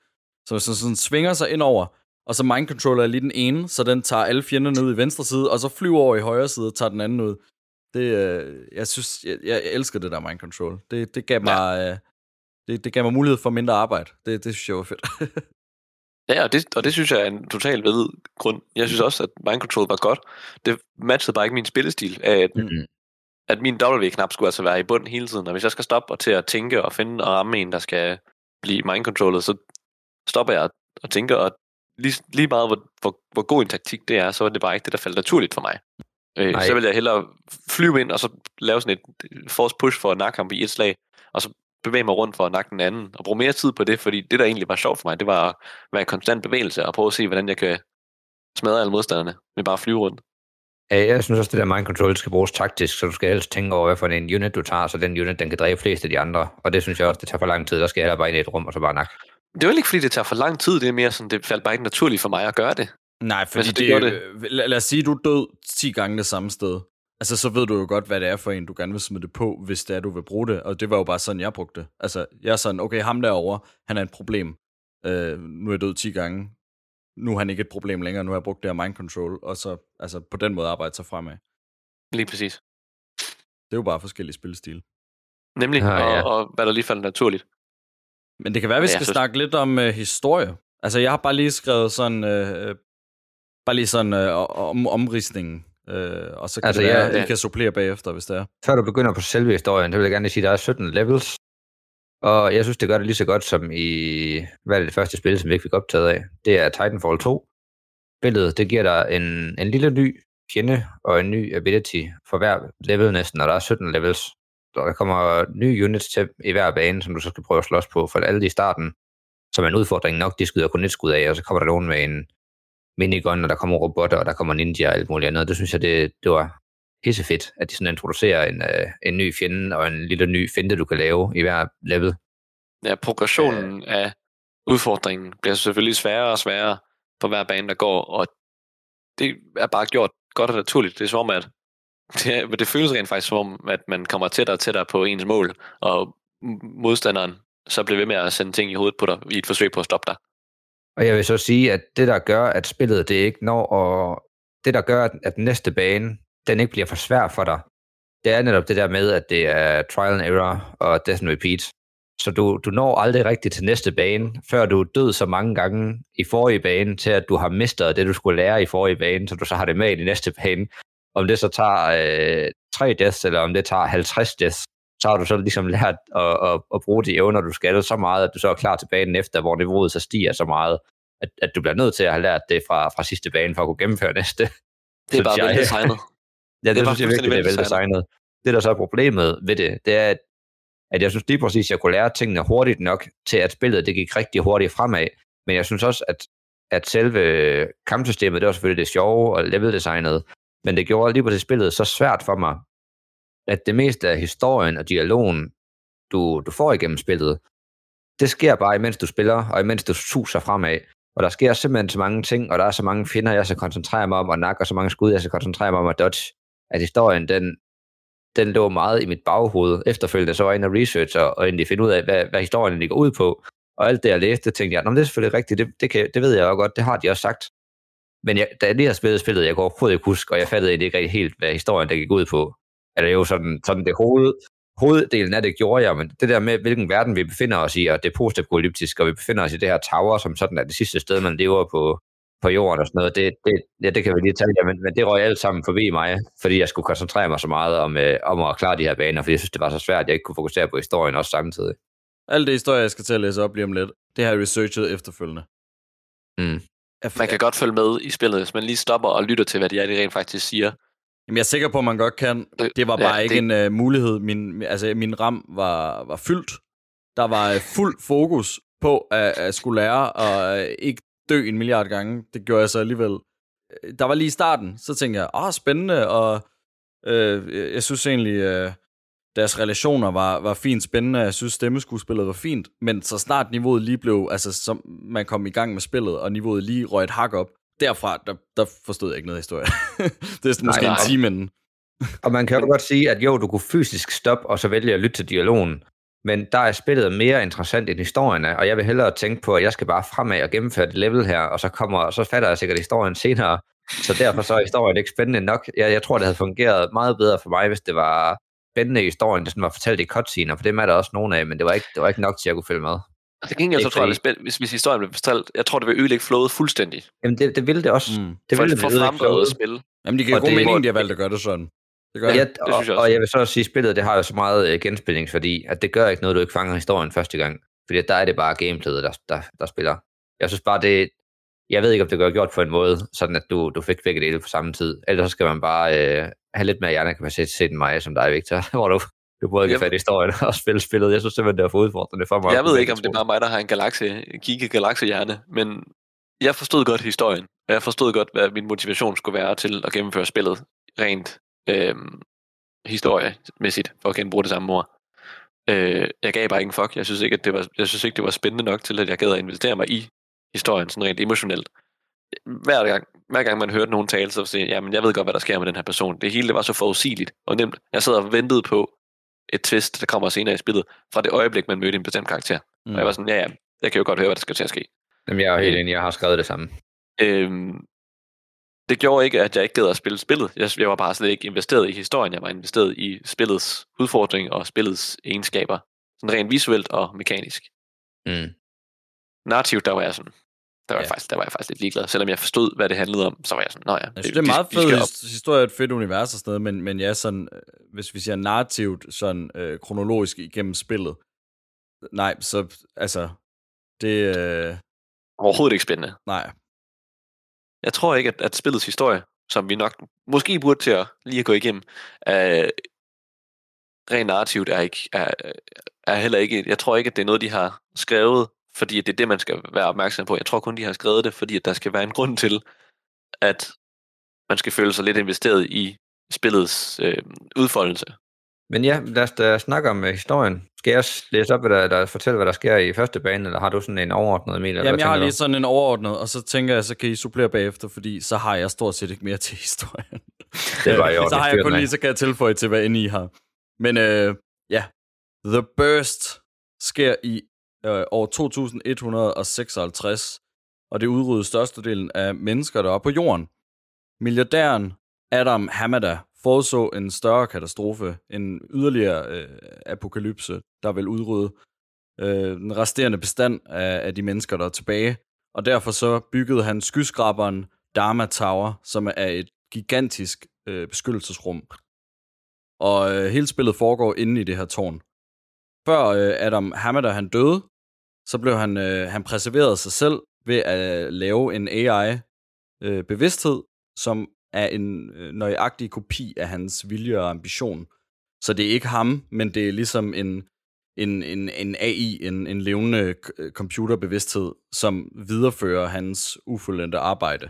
Så hvis man sådan svinger sig ind over, og så mind controller er lige den ene, så den tager alle fjenderne ud i venstre side, og så flyver over i højre side og tager den anden ud. Det, øh, jeg synes, jeg, jeg elsker det der mind control. Det, det gav mig, øh, det, det gav mig mulighed for mindre arbejde. Det, det synes jeg var fedt. Ja, og det, og det synes jeg er en total ved grund. Jeg synes også, at mind control var godt. Det matchede bare ikke min spillestil af, at, Mm. at min W-knap skulle altså være i bunden hele tiden. Og hvis jeg skal stoppe og til at tænke og finde og ramme en, der skal blive mind controllet, så stopper jeg og tænker, og lige, lige meget hvor, hvor, hvor god en taktik det er, så er det bare ikke det, der faldt naturligt for mig. Øh, så vil jeg hellere flyve ind og så lave sådan et force push for at nakke ham i et slag, og så bevæge mig rundt for at nakke den anden, og bruge mere tid på det, fordi det, der egentlig var sjovt for mig, det var at være i konstant bevægelse og prøve at se, hvordan jeg kan smadre alle modstanderne med bare at flyve rundt. Ja, jeg synes også, det der mind control skal bruges taktisk, så du skal helst tænke over, hvad for en unit du tager, så den unit, den kan dræbe flest af de andre. Og det synes jeg også, det tager for lang tid. Der skal jeg heller bare ind i et rum, og så bare nak. Det er vel ikke, fordi det tager for lang tid, det er mere sådan, det faldt bare ikke naturligt for mig at gøre det. Nej, fordi Altså, det, det det. Lad, lad os sige, at du død 10 gange det samme sted. Altså, så ved du jo godt, hvad det er for en, du gerne vil smide det på, hvis det er, du vil bruge det. Og det var jo bare sådan, jeg brugte det. Altså, jeg er sådan, okay, ham derovre, han er et problem. Øh, nu er jeg død 10 gange. Nu er han ikke et problem længere. Nu har jeg brugt det her mind control. Og så altså, på den måde arbejde sig fremad. Lige præcis. Det er jo bare forskellige spilstil. Nemlig, Ah, og, ja. og hvad der lige faldt naturligt. Men det kan være, at vi Ja, skal synes- snakke lidt om øh, historie. Altså, jeg har bare lige skrevet sådan... Øh, øh, bare lige sådan øh, om omridsningen. Øh, og så kan Altså, det være, ja, at I ja. kan supplere bagefter, hvis det er. Før du begynder på selve historien, så vil jeg gerne lige sige, at der er 17 levels. Og jeg synes, det gør det lige så godt som i, hvad er det, det første spil, som vi ikke fik optaget af. Det er Titanfall 2. Spillet, det giver dig en, en lille ny fjende og en ny ability for hver level næsten, og der er 17 levels. Der kommer nye units til i hver bane, som du så skal prøve at slås på, for alle de i starten, som er en udfordring nok, de skyder kun et skud af, og så kommer der nogen med en minigun, og der kommer robotter, og der kommer ninja og alt muligt andet. Det synes jeg, det, det var pissefedt, at de sådan introducerer en, øh, en ny fjende og en lille ny finte, du kan lave i hver level. Ja, progressionen af udfordringen bliver selvfølgelig sværere og sværere på hver bane, der går, og det er bare gjort godt og naturligt. Det er som om, at det, det føles rent faktisk som om, at man kommer tættere og tættere på ens mål, og modstanderen så bliver ved med at sende ting i hovedet på dig i et forsøg på at stoppe dig. Og jeg vil så sige, at det, der gør, at spillet det ikke når, og det, der gør, at, den næste bane, den ikke bliver for svær for dig, det er netop det der med, at det er trial and error og death and repeat. Så du, du når aldrig rigtigt til næste bane, før du er død så mange gange i forrige bane, til at du har mistet det, du skulle lære i forrige bane, så du så har det med i næste bane. Om det så tager øh, 3 deaths, eller om det tager 50 deaths, så har du så ligesom lært at, at, at bruge de evner, du skal så meget, at du så er klar til banen efter, hvor niveauet så stiger så meget, at, at du bliver nødt til at have lært det fra, fra sidste bane, for at kunne gennemføre næste. Det er bare jeg. veldesignet. Ja, det, Det det synes jeg virkelig, det er veldesignet. Det, der så er problemet ved det, det er, at, at jeg synes lige præcis, at jeg kunne lære tingene hurtigt nok, til at spillet det gik rigtig hurtigt fremad. Men jeg synes også, at, at selve kampsystemet, det var selvfølgelig det sjove og leveldesignet, men det gjorde lige præcis spillet så svært for mig, at det meste af historien og dialogen, du, du får igennem spillet, det sker bare, imens du spiller, og imens du suser fremad. Og der sker simpelthen så mange ting, og der er så mange finder, jeg skal koncentrere mig om at nakke, og så mange skud, jeg skal koncentrere mig om at dodge, at historien, den, den lå meget i mit baghoved. Efterfølgende så var jeg inde og research og, og egentlig finde ud af, hvad, hvad historien ligger ud på. Og alt det, jeg læste, tænkte jeg, "Nå, det er selvfølgelig rigtigt, det, det, kan, det ved jeg jo godt, det har de også sagt. Men jeg, da jeg lige har spillet spillet, jeg går overhovedet ikke huske, og jeg fattede egentlig ikke helt, hvad historien der gik ud på. Eller jo sådan, sådan det hoved, hoveddelen af det gjorde jeg, men det der med, hvilken verden vi befinder os i, og det er postapokalyptisk, og vi befinder os i det her tower, som sådan er det sidste sted, man lever på, på jorden og sådan noget, det, det, ja, det kan vi lige tage, ja, men, men det røg alt sammen forbi mig, fordi jeg skulle koncentrere mig så meget om, øh, om at klare de her baner, fordi jeg synes, det var så svært, at jeg ikke kunne fokusere på historien også samtidig. Alt det historie, jeg skal til at læse op lige om lidt, det har jeg researchet efterfølgende. Mm. Man kan godt følge med i spillet, hvis man lige stopper og lytter til, hvad de, er, de rent faktisk siger. Jamen, jeg er sikker på, at man godt kan. Det var bare ja, ikke det... en uh, mulighed. Min, altså, min ram var, var fyldt. Der var uh, fuld fokus på at, at skulle lære og uh, ikke dø en milliard gange. Det gjorde jeg så alligevel. Der var lige i starten, så tænkte jeg, åh, spændende, og uh, jeg synes egentlig, uh, deres relationer var, var fint spændende. Jeg synes, stemmeskuespillet var fint. Men så snart niveauet lige blev, altså som man kom i gang med spillet, og niveauet lige røg et hak op, derfra, der, der forstod jeg ikke noget historie. det er måske nej, en time inden. og man kan jo godt sige, at jo, du kunne fysisk stoppe, og så vælge at lytte til dialogen. Men der er spillet mere interessant end historien er, og jeg vil hellere tænke på, at jeg skal bare fremad og gennemføre det level her, og så, kommer, og så fatter jeg sikkert historien senere. Så derfor så er historien ikke spændende nok. Jeg, jeg tror, det havde fungeret meget bedre for mig, hvis det var spændende historien, der sådan var fortalt i cutscener, for det er der også nogen af, men det var ikke, det var ikke nok til, at jeg kunne følge med. Det gengæld så tror jeg, det hvis, hvis historien blev fortalt, jeg tror, det vil ødelægge flowet fuldstændig. Jamen, det, det ville det også. Mm. Det ville for, det ødelægge at spille. Jamen, de giver god mening, de har valgt at gøre det sådan. Det gør ja, det. Og, det synes jeg også. og jeg vil så også sige, at spillet det har jo så meget uh, genspilningsværdi, at det gør ikke noget, du ikke fanger historien første gang. Fordi der er det bare gameplayet, der, der, der spiller. Jeg synes bare, det, jeg ved ikke, om det gør gjort på en måde, sådan at du, du fik begge dele på samme tid. Ellers så skal man bare uh, have lidt mere hjernekapacitet end mig, som dig, Victor, hvor du du både kan fatte historien og spille spillet. Jeg synes simpelthen, det er for udfordrende for mig. Jeg ved ikke, om det er bare mig, der har en galaxie, kigge galaxiehjerne, men jeg forstod godt historien, og jeg forstod godt, hvad min motivation skulle være til at gennemføre spillet rent øh, historiemæssigt, for at genbruge det samme ord. Øh, jeg gav bare ingen fuck. Jeg synes, ikke, at det var, jeg synes ikke, det var spændende nok til, at jeg gad at investere mig i historien, sådan rent emotionelt. Hver gang, hver gang man hørte nogen tale, så siger jeg, men jeg ved godt, hvad der sker med den her person. Det hele det var så forudsigeligt og nemt. Jeg sad og ventede på, et twist, der kommer senere i spillet, fra det øjeblik, man mødte en bestemt karakter. Mm. Og jeg var sådan, ja, ja, jeg kan jo godt høre, hvad der skal til at ske. Jamen, jeg er helt enig, jeg har skrevet det samme. Øhm, det gjorde ikke, at jeg ikke gad at spille spillet. Jeg, jeg var bare slet ikke investeret i historien. Jeg var investeret i spillets udfordring og spillets egenskaber. Sådan rent visuelt og mekanisk. Mm. Narrativt, der var jeg sådan, der var, ja. jeg faktisk, der var jeg faktisk lidt ligeglad. Selvom jeg forstod, hvad det handlede om, så var jeg sådan, nå ja. Jeg synes, det, det er meget fedt historie, et fedt univers og sådan noget, men, men ja, sådan, øh, hvis vi siger narrativt, sådan øh, kronologisk igennem spillet, nej, så, altså, det... Øh... Overhovedet ikke spændende. Nej. Jeg tror ikke, at, at spillets historie, som vi nok måske burde til at lige at gå igennem, er, rent narrativt er, ikke, er, er heller ikke, jeg tror ikke, at det er noget, de har skrevet fordi det er det, man skal være opmærksom på. Jeg tror kun, de har skrevet det, fordi at der skal være en grund til, at man skal føle sig lidt investeret i spillets øh, udfoldelse. Men ja, lad os da snakke om uh, historien. Skal jeg læse op, hvad der, der fortælle, hvad der sker i første bane, eller har du sådan en overordnet, Emil? Jamen, jeg har lige sådan en overordnet, og så tænker jeg, så kan I supplere bagefter, fordi så har jeg stort set ikke mere til historien. Det var jo Så har jeg kun lige, så kan jeg tilføje til, hvad I har. Men øh, ja, The Burst sker i øh, år 2156, og det udryddede størstedelen af mennesker, der var på jorden. Milliardæren Adam Hamada forudså en større katastrofe, en yderligere øh, apokalypse, der vil udrydde øh, den resterende bestand af, af de mennesker, der er tilbage. Og derfor så byggede han skyskraberen Dharma Tower, som er et gigantisk øh, beskyttelsesrum. Og øh, hele spillet foregår inde i det her tårn. Før øh, Adam Hamada han døde, så blev han, øh, han præserveret sig selv ved at lave en AI-bevidsthed, øh, som er en øh, nøjagtig kopi af hans vilje og ambition. Så det er ikke ham, men det er ligesom en, en, en, en AI, en, en levende øh, computerbevidsthed, som viderefører hans ufuldendte arbejde.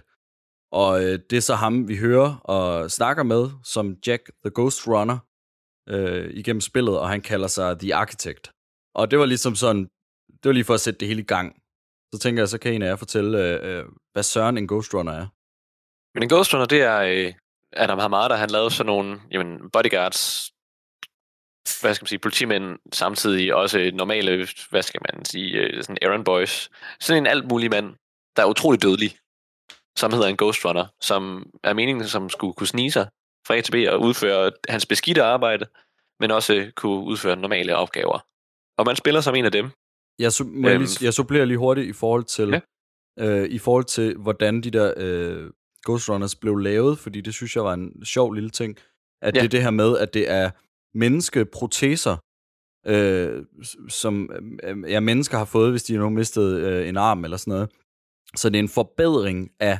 Og øh, det er så ham, vi hører og snakker med, som Jack the Ghost Runner, øh, igennem spillet, og han kalder sig The Architect. Og det var ligesom sådan, det var lige for at sætte det hele i gang. Så tænker jeg, så kan en af jer fortælle, øh, øh, hvad søren en Ghost Runner er. Men en Ghost Runner, det er øh, Adam Hamada, han lavede sådan nogle jamen, bodyguards, hvad skal man sige, politimænd, samtidig også normale, hvad skal man sige, øh, sådan errand boys. Sådan en alt mulig mand, der er utrolig dødelig, som hedder en Ghost Runner, som er meningen, som skulle kunne snige sig fra A til B og udføre hans beskidte arbejde, men også kunne udføre normale opgaver. Og man spiller som en af dem. Jeg, su- må jeg, lige, jeg supplerer lige hurtigt i forhold til, Ja. øh, i forhold til hvordan de der øh, Ghost Runners blev lavet, fordi det synes jeg var en sjov lille ting, at Ja. det er det her med, at det er menneskeproteser, øh, som øh, ja, mennesker har fået, hvis de nu mistet øh, en arm eller sådan noget. Så det er en forbedring af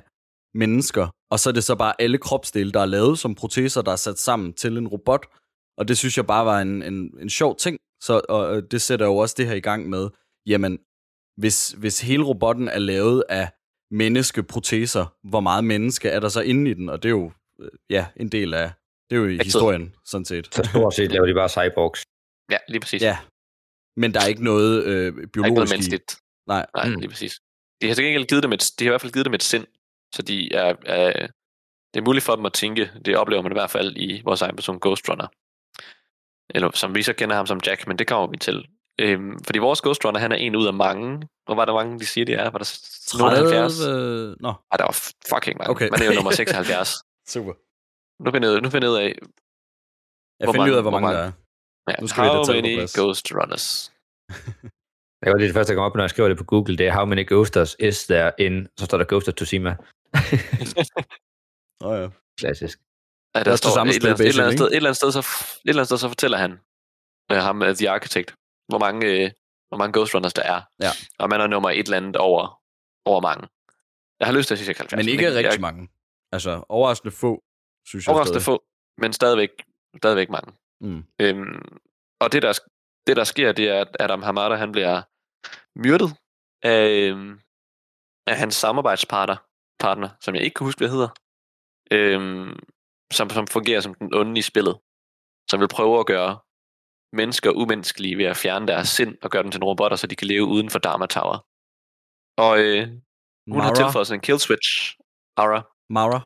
mennesker, og så er det så bare alle kropsdele, der er lavet som proteser, der er sat sammen til en robot. Og det synes jeg bare var en, en, en sjov ting. Så, og det sætter jo også det her i gang med, jamen, hvis, hvis hele robotten er lavet af menneskeproteser, hvor meget menneske er der så inde i den? Og det er jo øh, ja, en del af, det er jo i historien, sådan set. Så stort set laver de bare cyborgs. Ja, lige præcis. Ja, men der er ikke noget øh, Der er ikke noget biologisk i. menneskeligt. Nej, Nej, mm. lige præcis. De har til gengæld givet dem et, de har i hvert fald givet dem et sind, så de er, er, det er muligt for dem at tænke. Det oplever man i hvert fald i vores egen person Ghost Runner. Eller som vi så kender ham som Jack, men det kommer vi til. Øhm, fordi vores Ghost Runner, han er en ud af mange. Hvor var der mange, de siger, det er? Var der s- nogen 70? 30... Nå, Ej, der var fucking mange. Okay. Man er jo nummer 76. super. Nu finder jeg, nu finder jeg ud af, Jeg Hvor finder ud af, mange- hvor hvor mange der mange? er. ja, Nu skal vi how det på many. Ghost Runners? Jeg var lige det første, der kom op, når jeg skriver det på Google, det er How many ghosters is there in, så står der Ghost of Tsushima. Åh oh, ja. Klassisk. Ja, er der også det står samme et, eller andet, et, eller andet sted, et eller andet sted, så, et eller andet sted, så fortæller han, øh, ham, uh, The Architect, hvor mange, øh, hvor mange Ghost Runners der er. Ja. Og man er nummer et eller andet over, over mange. Jeg har lyst til at sige 76. Men ikke jeg- rigtig mange. Altså, overraskende få, synes jeg Overraskende stadig. få, men stadigvæk, stadigvæk mange. Mm. Øhm, og det der, det, der sker, det er, at Adam Hamada, han bliver myrdet af, øhm, af hans samarbejdspartner, partner, som jeg ikke kan huske, hvad hedder, øhm, som, som fungerer som den onde i spillet, som vil prøve at gøre mennesker umenneskelige ved at fjerne deres sind og gøre dem til nogle robotter, så de kan leve uden for Dharma Tower. Og øh, hun har Mara. tilføjet sådan en kill switch. Ara. Mara.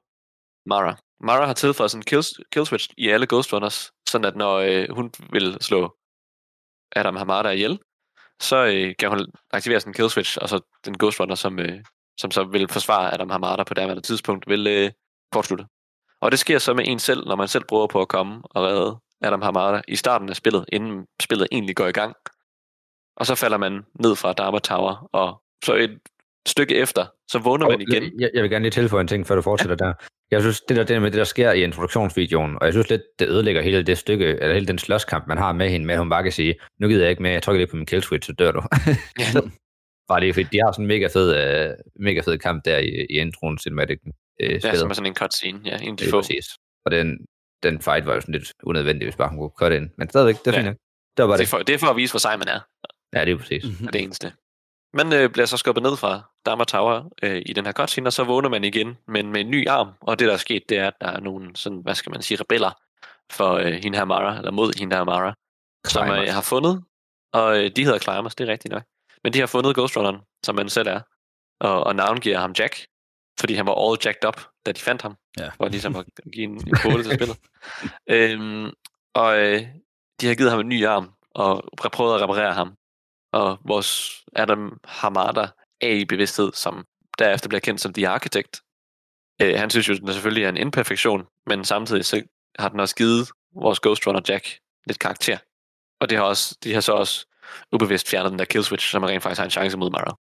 Mara. Mara har tilføjet sådan en kill, kill switch i alle Ghost Runners, sådan at når øh, hun vil slå Adam Hamada ihjel, så øh, kan hun aktivere sådan en kill switch, og så den Ghost Runner, som, øh, som så vil forsvare Adam Hamada på det tidspunkt, vil øh, kortslutte. Og det sker så med en selv, når man selv prøver på at komme og redde Adam Hamada i starten af spillet, inden spillet egentlig går i gang. Og så falder man ned fra Dharma Tower, og så et stykke efter, så vågner man igen. Jeg, jeg vil gerne lige tilføje en ting, før du fortsætter der. Jeg synes, det der, det der med det, der sker i introduktionsvideoen, og jeg synes lidt, det ødelægger hele det stykke, eller hele den slåskamp, man har med hende, med at hun bare kan sige, nu gider jeg ikke mere, jeg trykker lige på min kill switch, så dør du. Ja. bare lige, fordi de har sådan en mega fed, uh, mega fed kamp der i, i introen cinematic uh, Ja, som er sådan en cutscene, ja, en af de få. præcis. Og den, den fight var jo sådan lidt unødvendig, hvis bare hun kunne cut ind. Men stadigvæk, det er Ja. fint. Det var bare Det er, det. for, det er for at vise, hvor sej man er, Ja, det er præcis. er det eneste. Man øh, bliver så skubbet ned fra Dharma Tower øh, i den her cutscene, og så vågner man igen, men med en ny arm. Og det, der er sket, det er, at der er nogle, sådan, hvad skal man sige, rebeller for øh, hende her Mara, eller mod hende her Mara, som øh, har fundet, og øh, de hedder Climbers, det er rigtigt nok. Men de har fundet Ghost Runneren, som man selv er, og, og navngiver ham Jack, fordi han var all jacked up, da de fandt ham, Ja. for ligesom at give en, en kode til spillet. øhm, og øh, de har givet ham en ny arm, og prøvet at reparere ham. Og vores Adam Hamada er i bevidsthed, som derefter bliver kendt som The Architect. Øh, han synes jo, at den selvfølgelig er en imperfektion, men samtidig så har den også givet vores Ghost Runner Jack lidt karakter. Og det har også, de har så også ubevidst fjernet den der kill switch, så man rent faktisk har en chance mod Mara.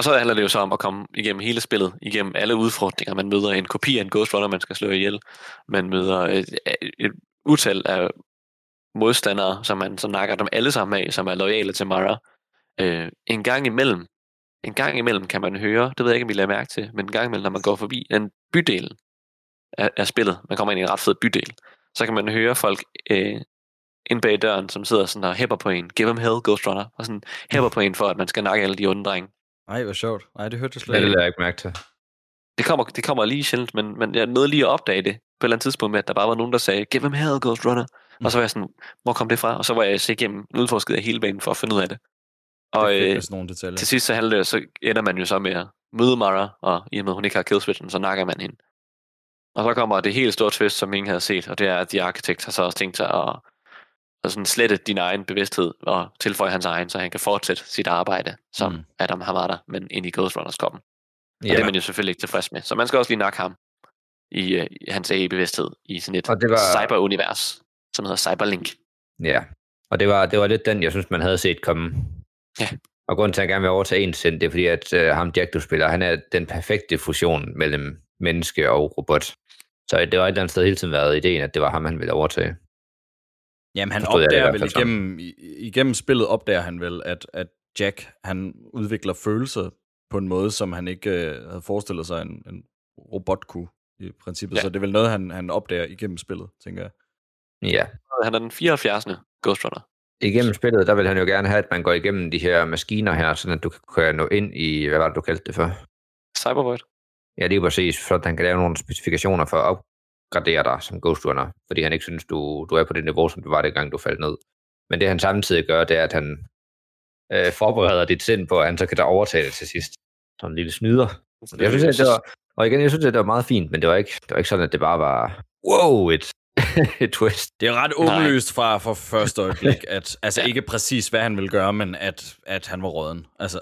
Og så handler det jo så om at komme igennem hele spillet, igennem alle udfordringer. Man møder en kopi af en Ghost Runner, man skal slå ihjel. Man møder et, et utal af modstandere, som man så nakker dem alle sammen af, som er lojale til Mara. Øh, en gang imellem, en gang imellem kan man høre, det ved jeg ikke, om I lader mærke til, men en gang imellem, når man går forbi en bydel af, af spillet, man kommer ind i en ret fed bydel, så kan man høre folk øh, ind bag døren, som sidder sådan og hæpper på en. Give them hell, Ghost Runner. Og sådan hæpper på en for, at man skal nakke alle de onde drenge. Ej, hvor sjovt. Nej, det hørte jeg slet Det ikke. lader jeg ikke mærke til. Det kommer, det kommer lige sjældent, men, men jeg nåede lige at opdage det på et eller andet tidspunkt med, at der bare var nogen, der sagde, give them hell, Ghost Runner. Og så var jeg sådan, hvor kom det fra? Og så var jeg så igennem udforsket af hele banen for at finde ud af det. Og det er øh, nogle detaljer. til sidst så handler det, så ender man jo så med at møde Mara, og i og med, at hun ikke har killswitchen, så nakker man hende. Og så kommer det helt store twist, som ingen havde set, og det er, at The Architect har så også tænkt sig at, at sådan slette din egen bevidsthed og tilføje hans egen, så han kan fortsætte sit arbejde som Mm. Adam Hamada, men ind i Ghost Runners koppen. Og Ja, det er man jo selvfølgelig ikke tilfreds med. Så man skal også lige nakke ham i, øh, hans AE-bevidsthed i sådan et Og det var- cyber-univers, som hedder Cyberlink. ja. Og det var, det var lidt den, jeg synes, man havde set komme. Ja. Og grunden til, at jeg gerne vil overtage en sind, det er fordi, at uh, ham Jack, du spiller, han er den perfekte fusion mellem menneske og robot. Så det var et eller andet sted hele tiden været ideen, at det var ham, han ville overtage. Jamen, han jeg det opdager vel igennem, igennem spillet, opdager han vel, at, at Jack, han udvikler følelser på en måde, som han ikke øh, havde forestillet sig, en, en robot kunne i princippet. Ja. Så det er vel noget, han, han opdager igennem spillet, tænker jeg. Ja. Han er den 74. Ghost Runner. Igennem spillet, der vil han jo gerne have, at man går igennem de her maskiner her, så at du kan nå ind i, hvad var det, du kaldte det for? Cybervoid. Ja, lige præcis, så at han kan lave nogle specifikationer for at opgradere dig som Ghost Runner, fordi han ikke synes, du, du er på det niveau, som du var dengang, du faldt ned. Men det han samtidig gør, det er, at han øh, forbereder dit sind på, at han så kan da overtage det til sidst. Sådan en lille snyder. Jeg synes, at det var, og igen, jeg synes, at det var meget fint, men det var ikke, det var ikke sådan, at det bare var, wow, et, et twist. Det er ret åbenlyst fra, fra første øjeblik, at altså ikke præcis, hvad han ville gøre, men at, at han var råden. Altså,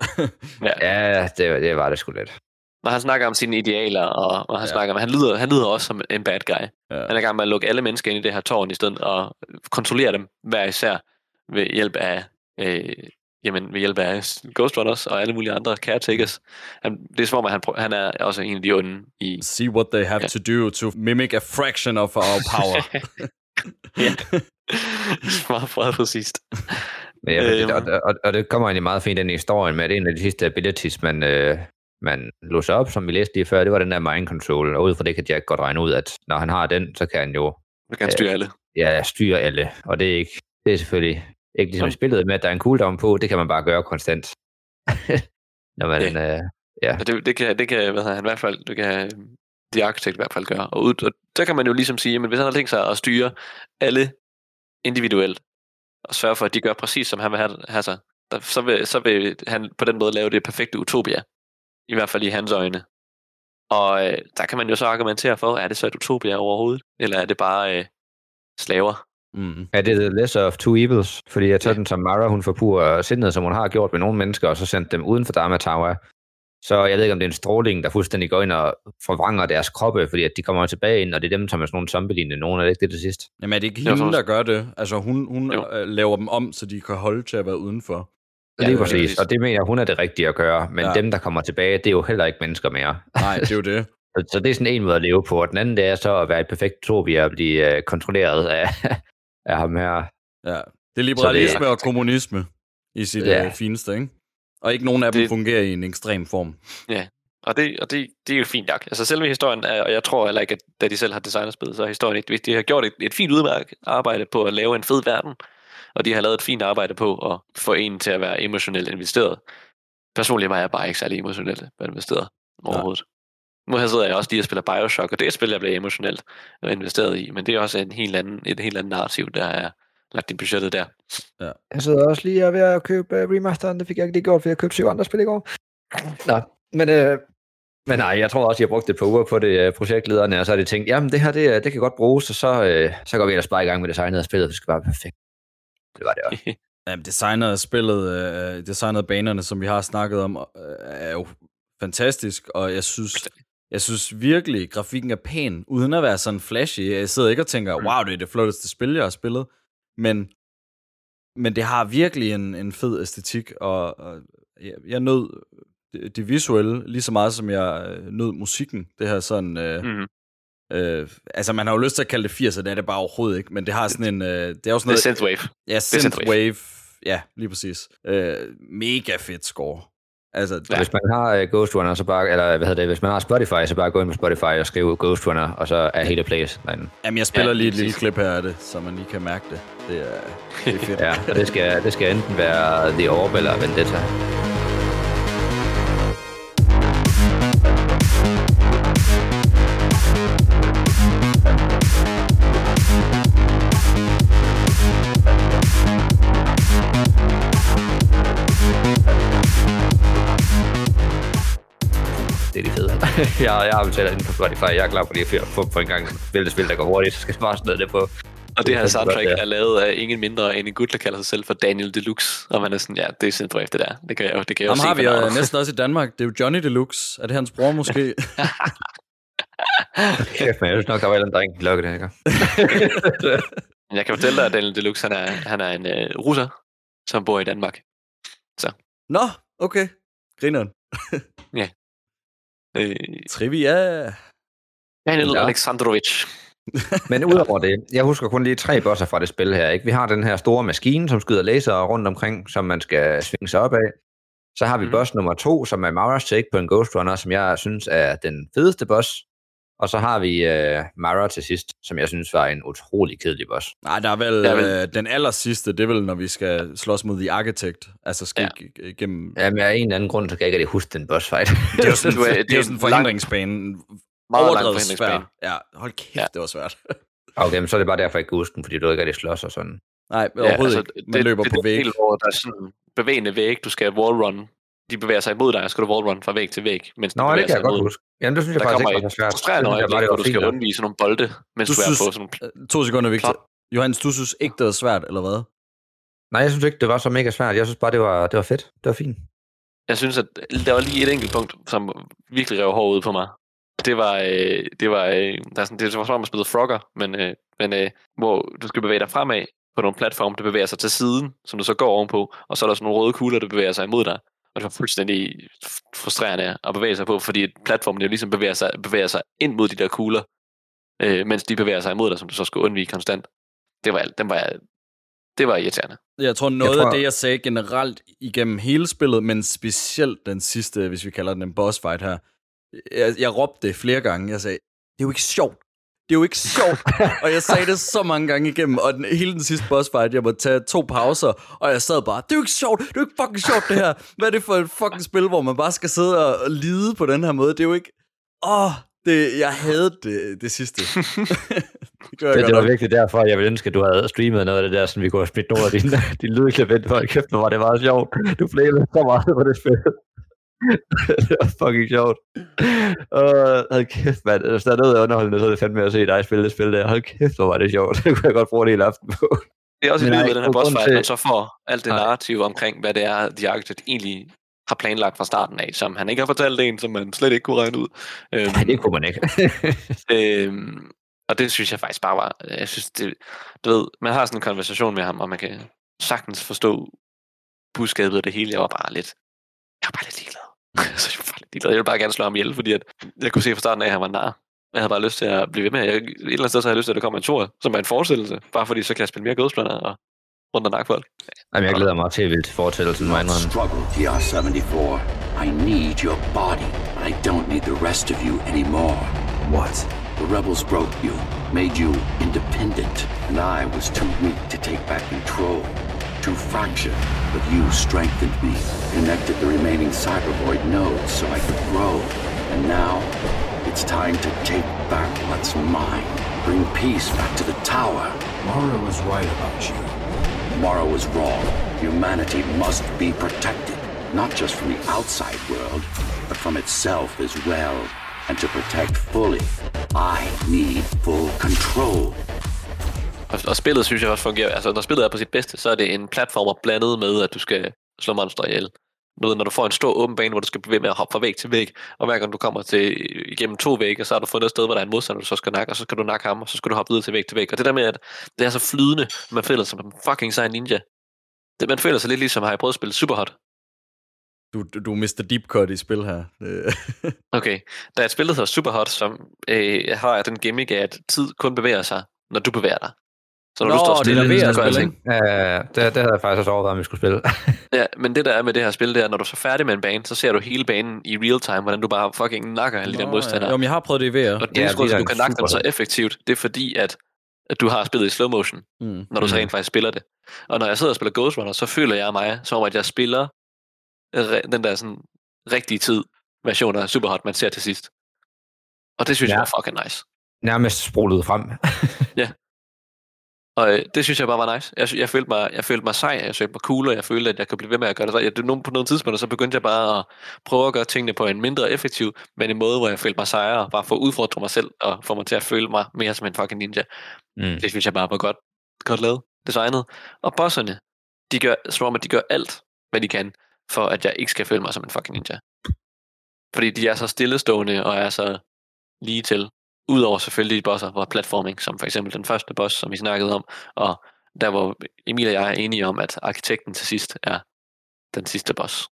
Ja. Ja, det, det var det sgu lidt. Når han snakker om sine idealer, og, og han Ja. snakker om, han lyder, han lyder også som en bad guy. Ja. Han er i gang med at lukke alle mennesker ind i det her tårn i stedet, og kontrollere dem hver især ved hjælp af, øh, jamen, ved hjælp af Ghost Runners og alle mulige andre caretakers. Han, det er som om, at han, prø- han er også en af de onde i... see what they have Ja. to do to mimic a fraction of our power. ja. Meget, meget præcist. Ja, Øhm. og, og, og, det kommer egentlig meget fint ind i historien med, at en af de sidste abilities, man, øh, man låser op, som vi læste lige før, det var den der mind control, og ud fra det kan Jack godt regne ud, at når han har den, så kan han jo Du kan styre alle. ja, styre alle, og det er, ikke, det er selvfølgelig ikke ligesom i spillet med, at der er en cooldown på, det kan man bare gøre konstant. når man, øh, ja. Og det, det, kan, det kan, hvad hedder han, i hvert fald, det kan øh, The Architect i hvert fald gøre. Og, ud, og der kan man jo ligesom sige, men hvis han har tænkt sig at styre alle individuelt, og sørge for, at de gør præcis, som han vil have, have sig, der, så, vil, så vil han på den måde lave det perfekte utopia. I hvert fald i hans øjne. Og øh, der kan man jo så argumentere for, er det så et utopia overhovedet? Eller er det bare øh, slaver? mm. Er det the lesser of two evils? Fordi at sådan som Mara, hun forpurer sindet, som hun har gjort med nogle mennesker, og så sendt dem uden for Dharma Tower. Så jeg ved ikke, om det er en stråling, der fuldstændig går ind og forvrænger deres kroppe, fordi at de kommer tilbage ind, og det er dem, som er sådan nogle zombie nogen, er det ikke det til sidst? Jamen er det ikke hende, der gør det? Altså hun, hun Jo. øh, laver dem om, så de kan holde til at være udenfor. Ja, lige det er præcis, præcis. og det mener jeg, hun er det rigtige at gøre, men Ja. ja. dem, der kommer tilbage, det er jo heller ikke mennesker mere. Nej, det er jo det. Så, så det er sådan en måde at leve på, og den anden det er så at være et perfekt utopia og blive uh, kontrolleret af, af ham her. Ja. Det er liberalisme det- og kommunisme i sit Ja. ja. fineste, ikke? Og ikke nogen af dem Det- fungerer i en ekstrem form. Og det, og det, det er jo fint nok. Altså selve historien, er, og jeg tror heller ikke, at da de selv har designet spillet, så er historien ikke vigtig. De har gjort et, et fint udmærket arbejde på at lave en fed verden, og de har lavet et fint arbejde på at få en til at være emotionelt investeret. Personligt var jeg bare ikke særlig emotionelt investeret overhovedet. Nu her sidder jeg også lige og spiller Bioshock, og det er et spil, jeg bliver emotionelt investeret i, men det er også en helt anden, et helt andet narrativ, der er lagt i budgettet der. Jeg sidder også lige og ved at købe uh, remasteren, det fik jeg ikke lige gjort, for jeg købte syv andre spil i går. Nå, men, øh, men nej, jeg tror også, jeg brugte et par uger på det, øh, projektlederne, og så har de tænkt, jamen det her, det, øh, det kan godt bruges, og så, øh, så går vi ellers bare i gang med designet af spillet, det skal være perfekt. Det var det også. Jamen, designet af spillet, øh, designet af banerne, som vi har snakket om, øh, er jo fantastisk, og jeg synes, jeg synes virkelig, grafikken er pæn, uden at være sådan flashy. Jeg sidder ikke og tænker, wow, det er det flotteste spil, jeg har spillet, men, men det har virkelig en, en fed æstetik, og, og jeg, jeg nød det, det visuelle lige så meget, som jeg øh, nød musikken. Det her sådan... Øh, Mhm. Øh, altså, man har jo lyst til at kalde det 80'er, det er det bare overhovedet ikke, men det har sådan en... Øh, det er jo sådan Det er noget... synthwave. Ja, synthwave. Ja, lige præcis. Øh, mega fedt score. Altså, Ja. Hvis man har uh, Ghost Runner, så bare, eller hvad hedder det, hvis man har Spotify, så bare gå ind på Spotify og skrive Ghost Runner, og så er hele place derinde. jamen, jeg spiller Ja, lige et lille klip her af det, så man lige kan mærke det. Det er, det er fedt. Ja, og det skal, det skal enten være The Orb eller Vendetta. jeg, jeg har betalt inden på Spotify. Jeg er klar på lige at få på en gang spille det spil, der går hurtigt. Så skal jeg bare sådan noget det på. Og det her er soundtrack ja. er lavet af ingen mindre end en gut, der kalder sig selv for Daniel Deluxe. Og man er sådan, ja, det er sindssygt efter det der. Det kan jeg jo, det kan jeg jo Ham se har vi jo næsten også i Danmark. Det er jo Johnny Deluxe. Er det hans bror måske? Kæft, men jeg synes nok, der var en eller anden dreng, der lukkede det, ikke? Jeg kan fortælle dig, at Daniel Deluxe, han er, han er en uh, russer, som bor i Danmark. Nå, okay. Grineren. Øh, Trivia. Daniel Ja. Alexandrovich. Men udover det, jeg husker kun lige tre bosser fra det spil her. Ikke? Vi har den her store maskine, som skyder laser rundt omkring, som man skal svinge sig op af. Så har vi mm. boss nummer to, som er Mara's Take på en Ghost Runner, som jeg synes er den fedeste boss. Og så har vi uh, Mara til sidst, som jeg synes var en utrolig kedelig boss. Nej, der er vel, Der er vel- Øh, den aller sidste, det er vel, når vi skal slås mod The Architect. Altså skal Ja. ja. igennem... Jamen, af en eller anden grund, så kan jeg ikke huske den boss fight. Det er jo sådan, Du det er, det er jo sådan en forhindringsbane. Meget lang forhindringsbane. svær. Ja, hold kæft, Ja. ja. det var svært. okay, men så er det bare derfor, jeg ikke kan huske den, fordi du ikke rigtig slås og sådan. Nej, overhovedet altså, ikke. Man det, løber det, på det, væg. Det er der er sådan bevægende væg, du skal wallrun. De bevæger sig imod dig, og så skal du wallrun fra væg til væg, mens de Nå, bevæger det kan jeg godt huske. Jamen, det synes jeg Der faktisk ikke var svært. frustrerende øjeblik, hvor du skal sådan nogle bolde, mens Du du, er synes- på sådan nogle... To sekunder, Victor. Klart. Johannes, du synes ikke, det var svært, eller hvad? Nej, jeg synes ikke, det var så mega svært. Jeg synes bare, det var, det var fedt. Det var fint. Jeg synes, at der var lige et enkelt punkt, som virkelig rev hårdt ud på mig. Det var, øh, det var, øh, der er sådan, det var som om at spille Frogger, men, øh, men øh, hvor du skal bevæge dig fremad på nogle platforme, der bevæger sig til siden, som du så går ovenpå, og så er der sådan nogle røde kugler, der bevæger sig imod dig. Og det var fuldstændig frustrerende at bevæge sig på, fordi platformen jo ligesom bevæger sig, bevæger sig ind mod de der kugler, øh, mens de bevæger sig imod dig, som du så skal undvige konstant. Det var, den var, det var irriterende. Jeg tror, noget jeg tror... af det, jeg sagde generelt igennem hele spillet, men specielt den sidste, hvis vi kalder den en boss fight her, jeg, jeg råbte det flere gange. Jeg sagde, det er jo ikke sjovt. Det er jo ikke sjovt. og jeg sagde det så mange gange igennem, og den, hele den sidste boss fight, jeg måtte tage to pauser, og jeg sad bare, det er jo ikke sjovt, det er jo ikke fucking sjovt det her. Hvad er det for et fucking spil, hvor man bare skal sidde og, og lide på den her måde? Det er jo ikke... Åh, oh, det, jeg havde det, det sidste. det Det, det var virkelig derfor, jeg ville ønske, at du havde streamet noget af det der, så vi kunne have smidt nogle af dine, dine lydklip ind, for kæft, hvor var det meget sjovt. Du flæbede så meget på det spil. det var fucking sjovt. Og hold kæft, mand. Hvis der er noget underholdende, så er det fandme at se dig spille det spil der. Hold kæft, hvor var det sjovt. Det kunne jeg godt bruge en hel aften på. Det er også Men et nej, lyd ved den her på boss fight, til- man så får alt det narrativ omkring, hvad det er, The Architect egentlig har planlagt fra starten af, som han ikke har fortalt en, som man slet ikke kunne regne ud. Øhm, Nej, det kunne man ikke. øhm, og det synes jeg faktisk bare var, jeg synes det, du ved, man har sådan en konversation med ham, og man kan sagtens forstå budskabet af det hele. Jeg var bare lidt, jeg var bare lidt ligeglad. så jeg var bare lidt. Jeg ville bare gerne slå ham ihjel, fordi at jeg kunne se fra starten af, at han var nar. Jeg havde bare lyst til at blive ved med. Jeg, et eller andet sted så havde jeg lyst til, at der kommer en tor, som er en forestillelse. Bare fordi så kan jeg spille mere Ghostplaner og rundt og nakke folk. Jamen, jeg glæder mig til vildt til fortællelsen. Struggle, TR-74. I need your body. I don't need the rest of you anymore. What? The rebels broke you, made you independent, and I was too weak to take back control. Too fractured, but you strengthened me, connected the remaining cybervoid nodes so I could grow. And now, it's time to take back what's mine. Bring peace back to the tower. Mara was right about you. Mara was wrong. Humanity must be protected, not just from the outside world, but from itself as well. And to protect fully, I need full control. Og, og spillet synes jeg også fungerer, altså når spillet er på sit bedste, så er det en platformer blandet med, at du skal slå monster ihjel. Ved, når du får en stor åben bane, hvor du skal blive ved med at hoppe fra væg til væg, og hver gang du kommer til, igennem to vægge, så har du fundet et sted, hvor der er en modstander, du så skal nakke, og så skal du nakke ham, og så skal du hoppe videre til væg til væg. Og det der med, at det er så flydende, man føler sig som en fucking sej ninja. Det, man føler sig lidt ligesom, har jeg prøvet at spille Superhot. Du, du, du mister deep cut i spil her. Okay, der er et spil, der hedder Superhot, som øh, har den gimmick at tid kun bevæger sig, når du bevæger dig. Så når Nå, du står det stille, der VR så gør. Ja, det, det havde jeg faktisk også overvejet, om vi skulle spille. Ja, men det der er med det her spil, det er, når du er så færdig med en bane, så ser du hele banen i real time, hvordan du bare fucking nakker alle de der modstandere. Jo, men jeg har prøvet det i VR. Og det Ja, ja, grund er at du kan nakke dem så effektivt, det er fordi, at, at du har spillet i slow motion, Mm. når du så Mm. rent faktisk spiller det. Og når jeg sidder og spiller Ghost Runner, så føler jeg mig, som om at jeg spiller den der sådan rigtige tid version af Superhot, man ser til sidst. Og det synes ja. Ja. jeg er fucking nice. Nærmest spolet frem. Og øh, det synes jeg bare var nice. Jeg, jeg, følte mig, jeg følte mig sej, jeg følte mig cool, og jeg følte, at jeg kunne blive ved med at gøre det. Så jeg, på nogle tidspunkter, så begyndte jeg bare at prøve at gøre tingene på en mindre effektiv, men en måde, hvor jeg følte mig sejere, bare for at udfordre mig selv, og få mig til at føle mig mere som en fucking ninja. Mm. Det synes jeg bare var godt, godt lavet, designet. Og bosserne, de gør, som om, at de gør alt, hvad de kan, for at jeg ikke skal føle mig som en fucking ninja. Fordi de er så stillestående og er så lige til. Udover selvfølgelig de bosser, hvor platforming, som for eksempel den første boss, som vi snakkede om, og der hvor Emil og jeg er enige om, at arkitekten til sidst er den sidste boss.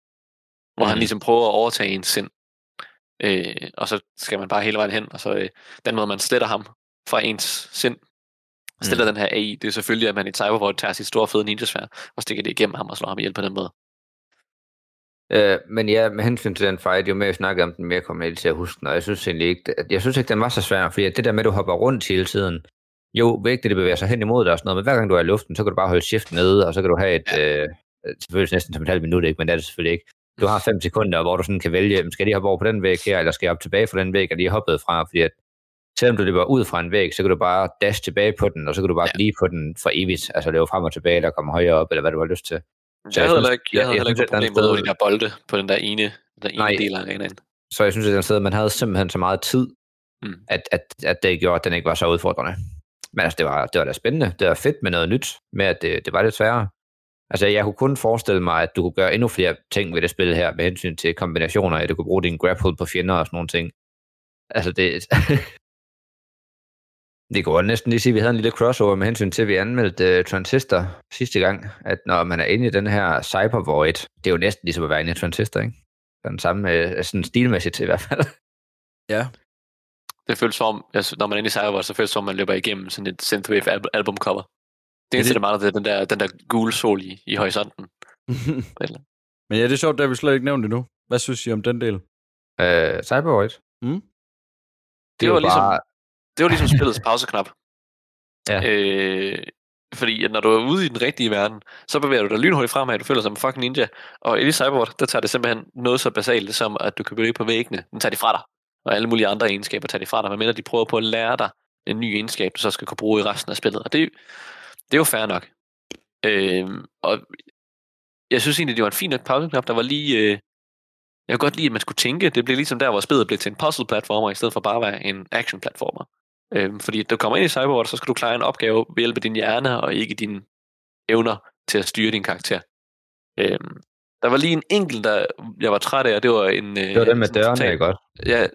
Hvor mm. han Mhm. ligesom prøver at overtage ens sind. Øh, og så skal man bare hele vejen hen, og så øh, den måde, man sletter ham fra ens sind, stiller mm. den her AI, det er selvfølgelig, at man i Cyberport tager sit store fede ninja og stikker det igennem ham og slår ham ihjel på den måde. Øh, men ja, med hensyn til den fight, jo mere jeg snakker om den, mere kommer jeg til at huske den, og jeg synes egentlig ikke, jeg synes ikke, den var så svær, fordi det der med, at du hopper rundt hele tiden, jo, vægte det bevæger sig hen imod dig og sådan noget, men hver gang du er i luften, så kan du bare holde shift nede, og så kan du have et, ja. øh, selvfølgelig næsten som et halvt minut, ikke, men det er det selvfølgelig ikke. Du har fem sekunder, hvor du sådan kan vælge, skal jeg lige hoppe over på den væg her, eller skal jeg op tilbage fra den væg, jeg lige hoppet fra, fordi at selvom du løber ud fra en væg, så kan du bare dash tilbage på den, og så kan du bare ja. blive på den for evigt, altså løbe frem og tilbage, eller komme højere op, eller hvad du har lyst til. Jeg, jeg havde heller ikke, jeg, jeg havde heller ikke problem med de der bolde på den der ene, den der ene Nej. del af arenaen. Så jeg synes, at den sted, man havde simpelthen så meget tid, Mm. at, at, at det gjorde, at den ikke var så udfordrende. Men altså, det var, det var da spændende. Det var fedt med noget nyt, med at det, det var lidt sværere. Altså, jeg kunne kun forestille mig, at du kunne gøre endnu flere ting ved det spil her, med hensyn til kombinationer, at du kunne bruge din grapple på fjender og sådan nogle ting. Altså, det... det går næsten lige sige, at vi havde en lille crossover med hensyn til, at vi anmeldte uh, Transistor sidste gang, at når man er inde i den her Cyber Void, det er jo næsten ligesom at være inde i Transistor, ikke? Den samme, uh, sådan stilmæssigt i hvert fald. Ja. Det føles som, altså, når man er inde i Cyberport, så føles det som, man løber igennem sådan et Synthwave al- albumcover. Det eneste, det- der mangler, det er den der, den der gule sol i, i horisonten. Eller- Men ja, det er sjovt, det har vi slet ikke nævnt endnu. Hvad synes I om den del? Uh, Cyber Void. Mm? Det var ligesom, det var ligesom spillets pauseknap. Ja. Øh, fordi at når du er ude i den rigtige verden, så bevæger du dig lynhurtigt fremad, du føler dig som en fucking ninja. Og i Cyberport, der tager det simpelthen noget så basalt, som at du kan bevæge på væggene. Den tager de fra dig. Og alle mulige andre egenskaber tager de fra dig, medmindre de prøver på at lære dig en ny egenskab, du så skal kunne bruge i resten af spillet. Og det, det er jo fair nok. Øh, og jeg synes egentlig, det var en fin nok pauseknap, der var lige... Øh, jeg kunne godt lide, at man skulle tænke. Det blev ligesom der, hvor spillet blev til en puzzle-platformer, i stedet for bare at være en action-platformer. Øhm, fordi du kommer ind i Cyberport, så skal du klare en opgave ved hjælp af din hjerne, og ikke dine evner til at styre din karakter. Øhm, der var lige en enkelt, der jeg var træt af, og det var en... øh, Det var den med dørene, total- ikke godt? Ja,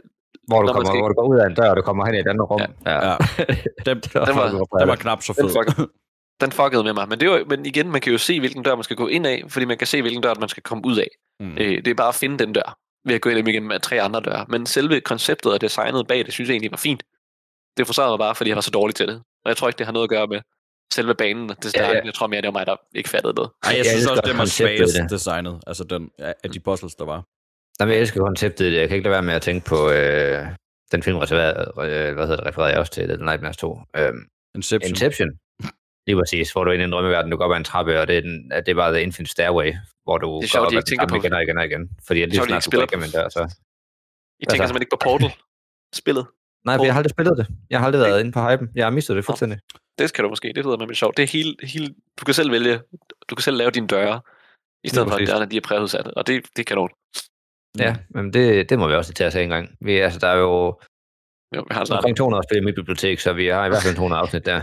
Hvor du, man kommer, skal- hvor du går ud af en dør, og du kommer hen i et andet rum. Ja. ja. Ja. Den, Det var, Den var- den var knap så den, fed. den fuckede med mig. Men, det var, men igen, man kan jo se, hvilken dør man skal gå ind af, fordi man kan se, hvilken dør man skal komme ud af. Mm. Øh, det er bare at finde den dør, ved at gå ind igennem af tre andre døre. Men selve konceptet og designet bag det, synes jeg egentlig var fint. Det frustrerede mig bare, fordi jeg var så dårlig til det. Og jeg tror ikke, det har noget at gøre med selve banen. Det Ja, ja, ja. Jeg tror mere, det var mig, der ikke fattede det. Ej, jeg Jeg synes også, det var svagest det. designet. Altså den, af de puzzles, der var. Jamen, jeg elsker konceptet i det. Jeg kan ikke lade være med at tænke på øh, den film, refereret, øh, hvad hedder det, refererede jeg også til, The Nightmares 2. Øhm, Inception. Inception. Lige præcis, hvor du er inde i en drømmeverden, du går op ad en trappe, og det er, den, det er bare The Infinite Stairway, hvor du Det er går sjovt, op de ad ikke den tænker samme på- igen og igen og igen. Fordi at lige sjovt, de snart ikke du går spiller igennem en dør, så... I tænker Altså- simpelthen ikke på Portal? Spillet? Nej, for jeg har aldrig spillet det. Jeg har aldrig været inde på hypen. Jeg har mistet det fuldstændig. Det skal du måske. Det lyder med sjovt. Det er hele, hele, du kan selv vælge, du kan selv lave dine døre, i stedet for, at dørene de er præudsatte. Og det, det kan du. Ja, men det, det må vi også til at se en gang. Vi, altså, der er jo Jo, vi har snart. omkring 200 spil i mit bibliotek, så vi har i hvert fald 200 afsnit der.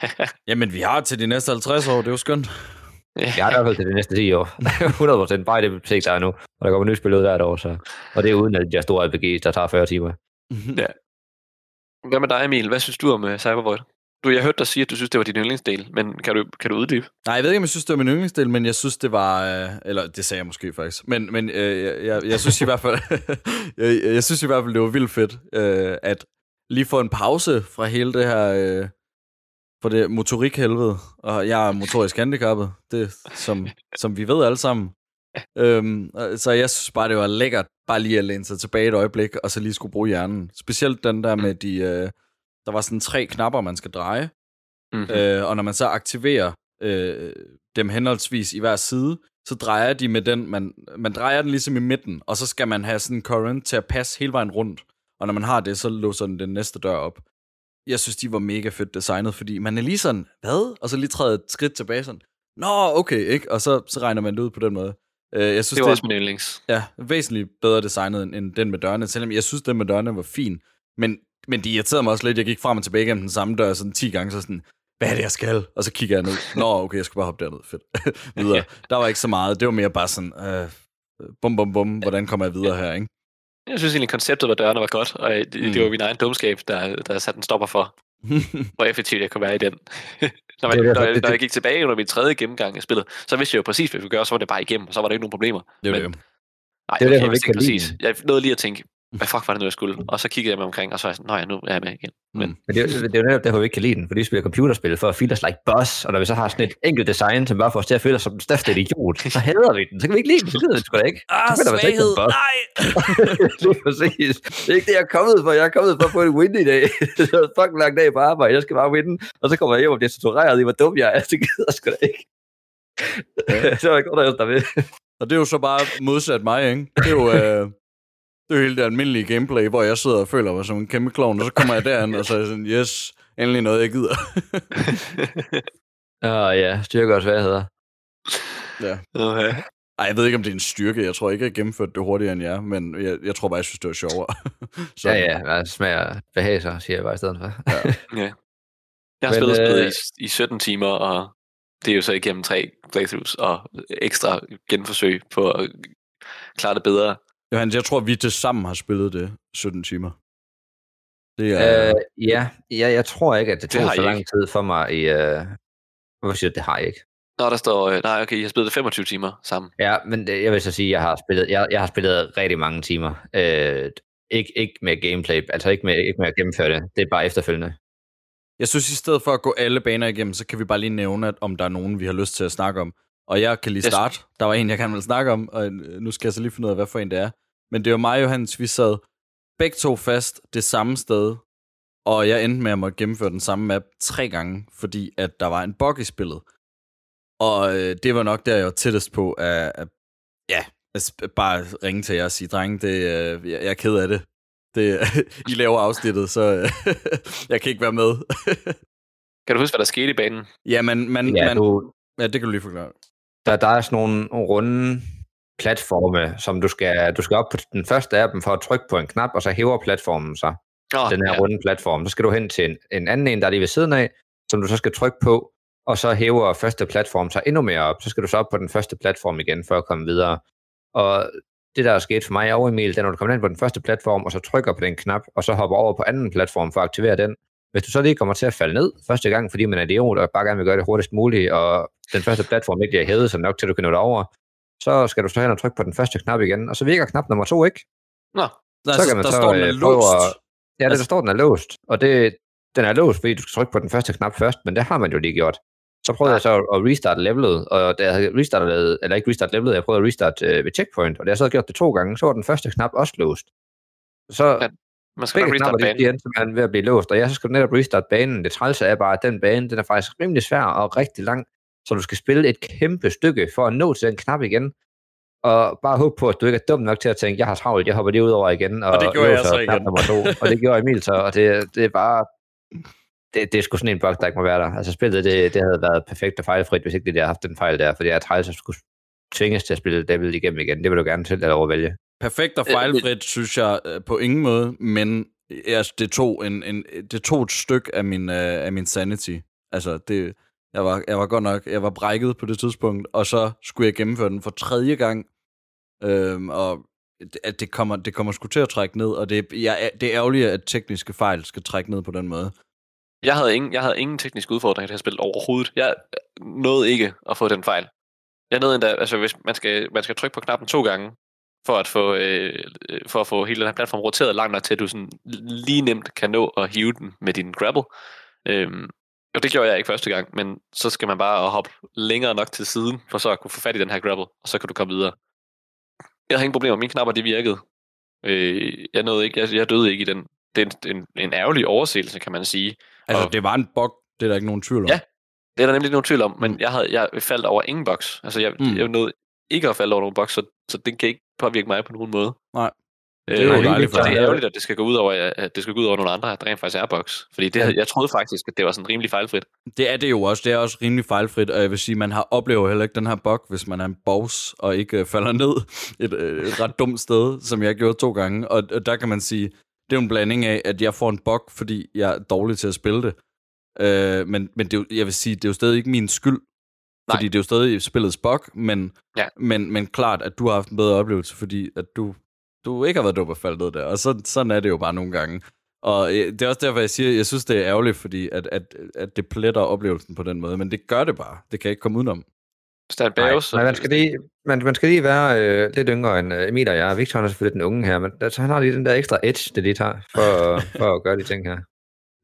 Jamen, vi har til de næste 50 år. Det er jo skønt. Jeg har i hvert fald til de næste 10 år. 100% bare i det bibliotek, der er nu. Og der kommer nye spil ud hvert år, så... Og det er uden alle de store RPG's, der tager 40 timer. Hvad med dig, Emil? Hvad synes du om uh, Cybervoid? Du, jeg hørte dig sige, at du synes, det var din yndlingsdel, men kan du, kan du uddybe? Nej, jeg ved ikke, om jeg synes, det var min yndlingsdel, men jeg synes, det var... Øh, eller det sagde jeg måske faktisk. Men, men øh, jeg, jeg, jeg synes i hvert fald... jeg, jeg synes i hvert fald, det var vildt fedt, øh, at lige få en pause fra hele det her... Øh, for det motorikhelvede, og jeg er motorisk handicappet, det som, som vi ved alle sammen. Øhm, så jeg synes bare, det var lækkert, bare lige at læne sig tilbage et øjeblik, og så lige skulle bruge hjernen. Specielt den der med de, øh, der var sådan tre knapper, man skal dreje, Mm-hmm. Øh, og når man så aktiverer øh, dem henholdsvis i hver side, så drejer de med den, man, man drejer den ligesom i midten, og så skal man have sådan en current til at passe hele vejen rundt. Og når man har det, så låser den den næste dør op. jeg synes, de var mega fedt designet, fordi man er lige sådan, hvad? Og så lige træder et skridt tilbage sådan, nå, okay, ikke? Og så, så regner man det ud på den måde. Øh, jeg synes, Det var også min yndlings. Ja, væsentligt bedre designet end- end den med dørene, selvom jeg synes, den med dørene var fin. Men, men de irriterede mig også lidt. Jeg gik frem og tilbage gennem den samme dør sådan 10 gange, så sådan, hvad er det, jeg skal? Og så kigger jeg ned. Nå, okay, jeg skal bare hoppe derned. Fedt. videre. Der var ikke så meget. Det var mere bare sådan, øh, bum, bum, bum, hvordan kommer jeg videre her, ikke? Jeg synes egentlig, konceptet med dørene var godt, og det, Mm. mm. det var min egen dumskab, der, der satte en stopper for, hvor effektivt jeg kunne være i den. når, man, Det er når, derfor, jeg, det- når jeg gik tilbage under min tredje gennemgang af spillet, så vidste jeg jo præcis, hvad vi gøre, så var det bare igennem, og så var der ikke nogen problemer. Det Men- det. Nej, Det er okay, derfor, jeg ikke præcis. Jeg nåede lige at tænke, hvad fuck var det nu, jeg skulle? Og så kiggede jeg mig omkring, og så var jeg sådan, nej, nu er jeg med igen. Men, Men det, er jo- det er jo netop derfor, vi ikke kan lide den, fordi vi spiller computerspil for at feel us like boss, og når vi så har sådan et enkelt design, som bare får os til at føle os som den største idiot, så hader vi den. Så kan vi ikke lide den, så gider vi sgu da ikke. Ah, boss. Nej! Lige præcis. Det er ikke det, jeg er kommet for. Jeg er kommet for at få en win i dag. det er en fucking lang dag på arbejde. Jeg skal bare vinde. Og så kommer jeg hjem og bliver tortureret i, hvor dum jeg er. Det gider jeg sgu da ikke. så er jeg godt, at jeg ved. Og det er jo så bare modsat mig, ikke? Det er jo, øh, det er jo hele det almindelige gameplay, hvor jeg sidder og føler mig som en kæmpe klovn, og så kommer jeg derind, og så er jeg sådan, yes, endelig noget, jeg gider. Åh oh, ja, styrker og svagheder. ja. okay. Ej, jeg ved ikke, om det er en styrke. Jeg tror ikke, jeg gennemførte det hurtigere end jer, men jeg, jeg tror bare, jeg synes, det var sjovere. Ja, ja, hvad smager behagelser, siger jeg bare i stedet for. Ja. Ja. Jeg har Men, spillet spillet øh, i, i 17 timer, og det er jo så igennem tre playthroughs og ekstra genforsøg på at klare det bedre. Johannes, jeg tror, vi til sammen har spillet det 17 timer. Det er... Øh, ja, ja, jeg tror ikke, at det Det tog så lang ikke. tid for mig i... Øh... Hvorfor siger du, det har jeg ikke? Nå, der står, øh, nej, okay, jeg har spillet det 25 timer sammen. Ja, men det, jeg vil så sige, at jeg har spillet, jeg, jeg har spillet rigtig mange timer. Øh, ikke, ikke med gameplay, altså ikke med, ikke med at gennemføre det. Det er bare efterfølgende. Jeg synes, i stedet for at gå alle baner igennem, så kan vi bare lige nævne, at om der er nogen, vi har lyst til at snakke om. Og jeg kan lige starte. Der var en, jeg gerne ville snakke om, og nu skal jeg så lige finde ud af, hvad for en det er. Men det var mig og Johannes, vi sad begge to fast det samme sted, og jeg endte med at måtte gennemføre den samme map tre gange, fordi at der var en bug i spillet. Og øh, det var nok der, jeg var tættest på at, at ja, at sp- bare ringe til jer og sige, drenge, det, øh, jeg, jeg er ked af det. det I laver afsnittet, så øh, jeg kan ikke være med. Kan du huske, hvad der skete i banen? ja, man, man, Ja, man, du, ja, det kan du lige forklare. Der, der er sådan nogle runde platforme, som du skal, du skal op på den første af dem for at trykke på en knap, og så hæver platformen sig. Oh, den her ja. runde platform. Så skal du hen til en, en anden en, der er lige ved siden af, som du så skal trykke på, og så hæver første platform sig endnu mere op. Så skal du så op på den første platform igen, for at komme videre. Og det, der er sket for mig og Emil, det er, når du kommer ind på den første platform, og så trykker på den knap, og så hopper over på anden platform for at aktivere den. Hvis du så lige kommer til at falde ned første gang, fordi man er idiot og bare gerne vil gøre det hurtigst muligt, og den første platform ikke bliver hævet så nok til, at du kan nå det over, så skal du så hen og trykke på den første knap igen, og så virker knap nummer to ikke. Nå, Der, Så kan man der så, står, den er øh, prøve låst. at- Ja, det, Altså- der står, den er låst. Og det, den er låst, fordi du skal trykke på den første knap først, men det har man jo lige gjort. Så prøvede jeg så at restarte levelet, og da jeg havde restartet, eller ikke restart levelet, jeg prøvede at restarte øh, ved checkpoint, og da jeg så havde gjort det to gange, så var den første knap også låst. Så Ja, man skal begge nok knapper, banen. de endte simpelthen ved at blive låst, og ja, så skal du netop restarte banen. Det trælse er bare, at den bane, den er faktisk rimelig svær og rigtig lang, så du skal spille et kæmpe stykke for at nå til den knap igen. Og bare håbe på, at du ikke er dum nok til at tænke, jeg har travlt, jeg hopper lige ud over igen. Og, Og det gjorde jeg så igen. Nummer to, og det gjorde Emil så, og det, det er bare... Det, det er sgu sådan en bug, der ikke må være der. Altså spillet, det, det havde været perfekt og fejlfrit, hvis ikke det havde haft den fejl der, fordi jeg træls at skulle tvinges til at spille Devil igennem igen. Det vil du gerne til at overvælge. Perfekt og Øh, fejlfrit, synes jeg øh, på ingen måde, men altså, det, tog en, en, det tog et stykke af min, øh, af min sanity. Altså, det, jeg, var, jeg var godt nok, jeg var brækket på det tidspunkt, og så skulle jeg gennemføre den for tredje gang, øhm, og det- at det kommer, det kommer sgu til at trække ned, og det, jeg, det er ærgerligt, at tekniske fejl skal trække ned på den måde. Jeg havde ingen, jeg havde ingen tekniske udfordringer i det her spil overhovedet. Jeg nåede ikke at få den fejl. Jeg nåede endda, altså hvis man skal, man skal trykke på knappen to gange, for at få, øh, for at få hele den her platform roteret langt nok til, at du sådan lige nemt kan nå at hive den med din grapple. Øhm, og det gjorde jeg ikke første gang, men så skal man bare hoppe længere nok til siden, for så at kunne få fat i den her grapple, og så kan du komme videre. Jeg havde ingen problemer, mine knapper de virkede. Øh, jeg, nåede ikke, jeg, jeg døde ikke i den. Det er en, en, en ærgerlig overseelse, kan man sige. Altså, Og- det var en bug, det er der ikke nogen tvivl om. Ja. Det er der nemlig nogen tvivl om, men jeg, havde, jeg faldt over ingen boks. Altså, jeg, Mm. mm. jeg nåede ikke at falde over nogen boks, så, så det kan ikke påvirke mig på nogen måde. Det er jo Øh, dejligt for det er ærgerligt, at det skal gå ud over, at det skal gå ud over nogle andre, at der rent faktisk er box. Fordi det, jeg troede faktisk, at det var sådan rimelig fejlfrit. Det er det jo også. Det er også rimelig fejlfrit, og jeg vil sige, man har oplever heller ikke den her bug, hvis man er en boss og ikke øh, falder ned et, øh, et ret dumt sted, som jeg gjorde to gange. Og, og der kan man sige, det er jo en blanding af, at jeg får en bug, fordi jeg er dårlig til at spille det. Øh, men men det er jo, jeg vil sige, det er jo stadig ikke min skyld, Nej. fordi det er jo stadig spillets bug, men, Ja. men, men klart, at du har haft en bedre oplevelse, fordi at du, du ikke har været dum at falde ned der. Og så, sådan er det jo bare nogle gange. Og øh, det er også derfor, jeg siger, jeg synes, det er ærgerligt, fordi at, at, at det pletter oplevelsen på den måde. Men det gør det bare. Det kan jeg ikke komme udenom. Stan Nej, Barrows, men man skal lige, man, man skal lige være øh, lidt yngre end øh, Emil og jeg. Victor han er selvfølgelig den unge her, men altså, han har lige den der ekstra edge, det lige tager, for, for at gøre de ting her.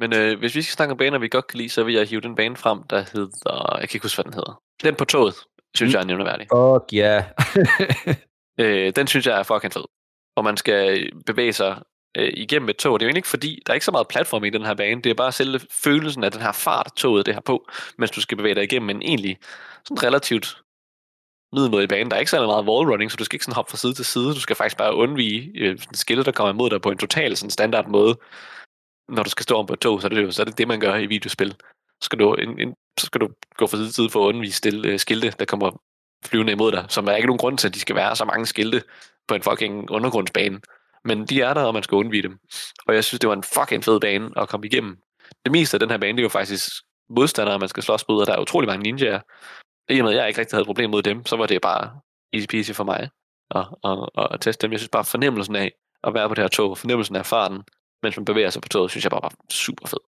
Men øh, hvis vi skal snakke om baner, vi godt kan lide, så vil jeg hive den bane frem, der hedder... Jeg kan ikke huske, hvad den hedder. Den på toget, synes Mm. jeg er nævneværdig. Fuck ja. Øh, den synes jeg er fucking fed. Og man skal øh, bevæge sig øh, igennem et tog. Det er jo egentlig ikke fordi, der er ikke så meget platform i den her bane. Det er bare selve følelsen af den her fart, toget det har på, mens du skal bevæge dig igennem en egentlig sådan relativt middelmådig bane. Der er ikke særlig meget wallrunning, så du skal ikke sådan hoppe fra side til side. Du skal faktisk bare undvige øh, skillet, der kommer imod dig på en total sådan standard måde. Når du skal stå om på et tog, så er det jo så er det, det, man gør i videospil. Så skal du, en, en, så skal du gå fra side til side for at undvige stille, øh, skilte, der kommer flyvende imod dig, som der er ikke nogen grund til, at de skal være så mange skilte på en fucking undergrundsbane. Men de er der, og man skal undvige dem. Og jeg synes, det var en fucking fed bane at komme igennem. Det meste af den her bane, det er jo faktisk modstandere, man skal slås mod, og der er utrolig mange ninjaer. I og med, at jeg ikke rigtig havde et problem mod dem, så var det bare easy peasy for mig at, at, at, at teste dem. Jeg synes bare, fornemmelsen af at være på det her tog, fornemmelsen af farten, mens man bevæger sig på toget, synes jeg bare var super fed.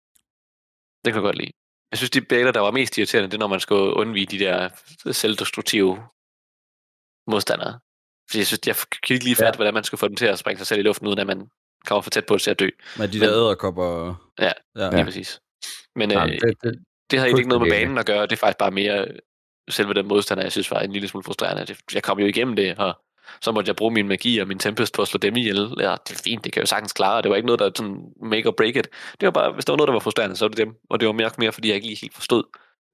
Det kan jeg godt lide. Jeg synes, de baner, der var mest irriterende, det er, når man skal undvige de der selvdestruktive modstandere. Fordi jeg synes, jeg kan ikke lige fatte, ja. hvordan man skal få dem til at springe sig selv i luften, uden at man kommer for tæt på til at dø. Med de der æderkopper. Ja, ja. Lige præcis. Men Ja, øh, det, det, det, egentlig ikke noget med banen at gøre. Det er faktisk bare mere selve den modstander, jeg synes var en lille smule frustrerende. Jeg kom jo igennem det, og så måtte jeg bruge min magi og min tempest på at slå dem ihjel. Ja, det er fint, det kan jeg jo sagtens klare. Det var ikke noget, der sådan make or break it. Det var bare, hvis der var noget, der var frustrerende, så var det dem. Og det var mere, mere fordi jeg ikke lige helt forstod.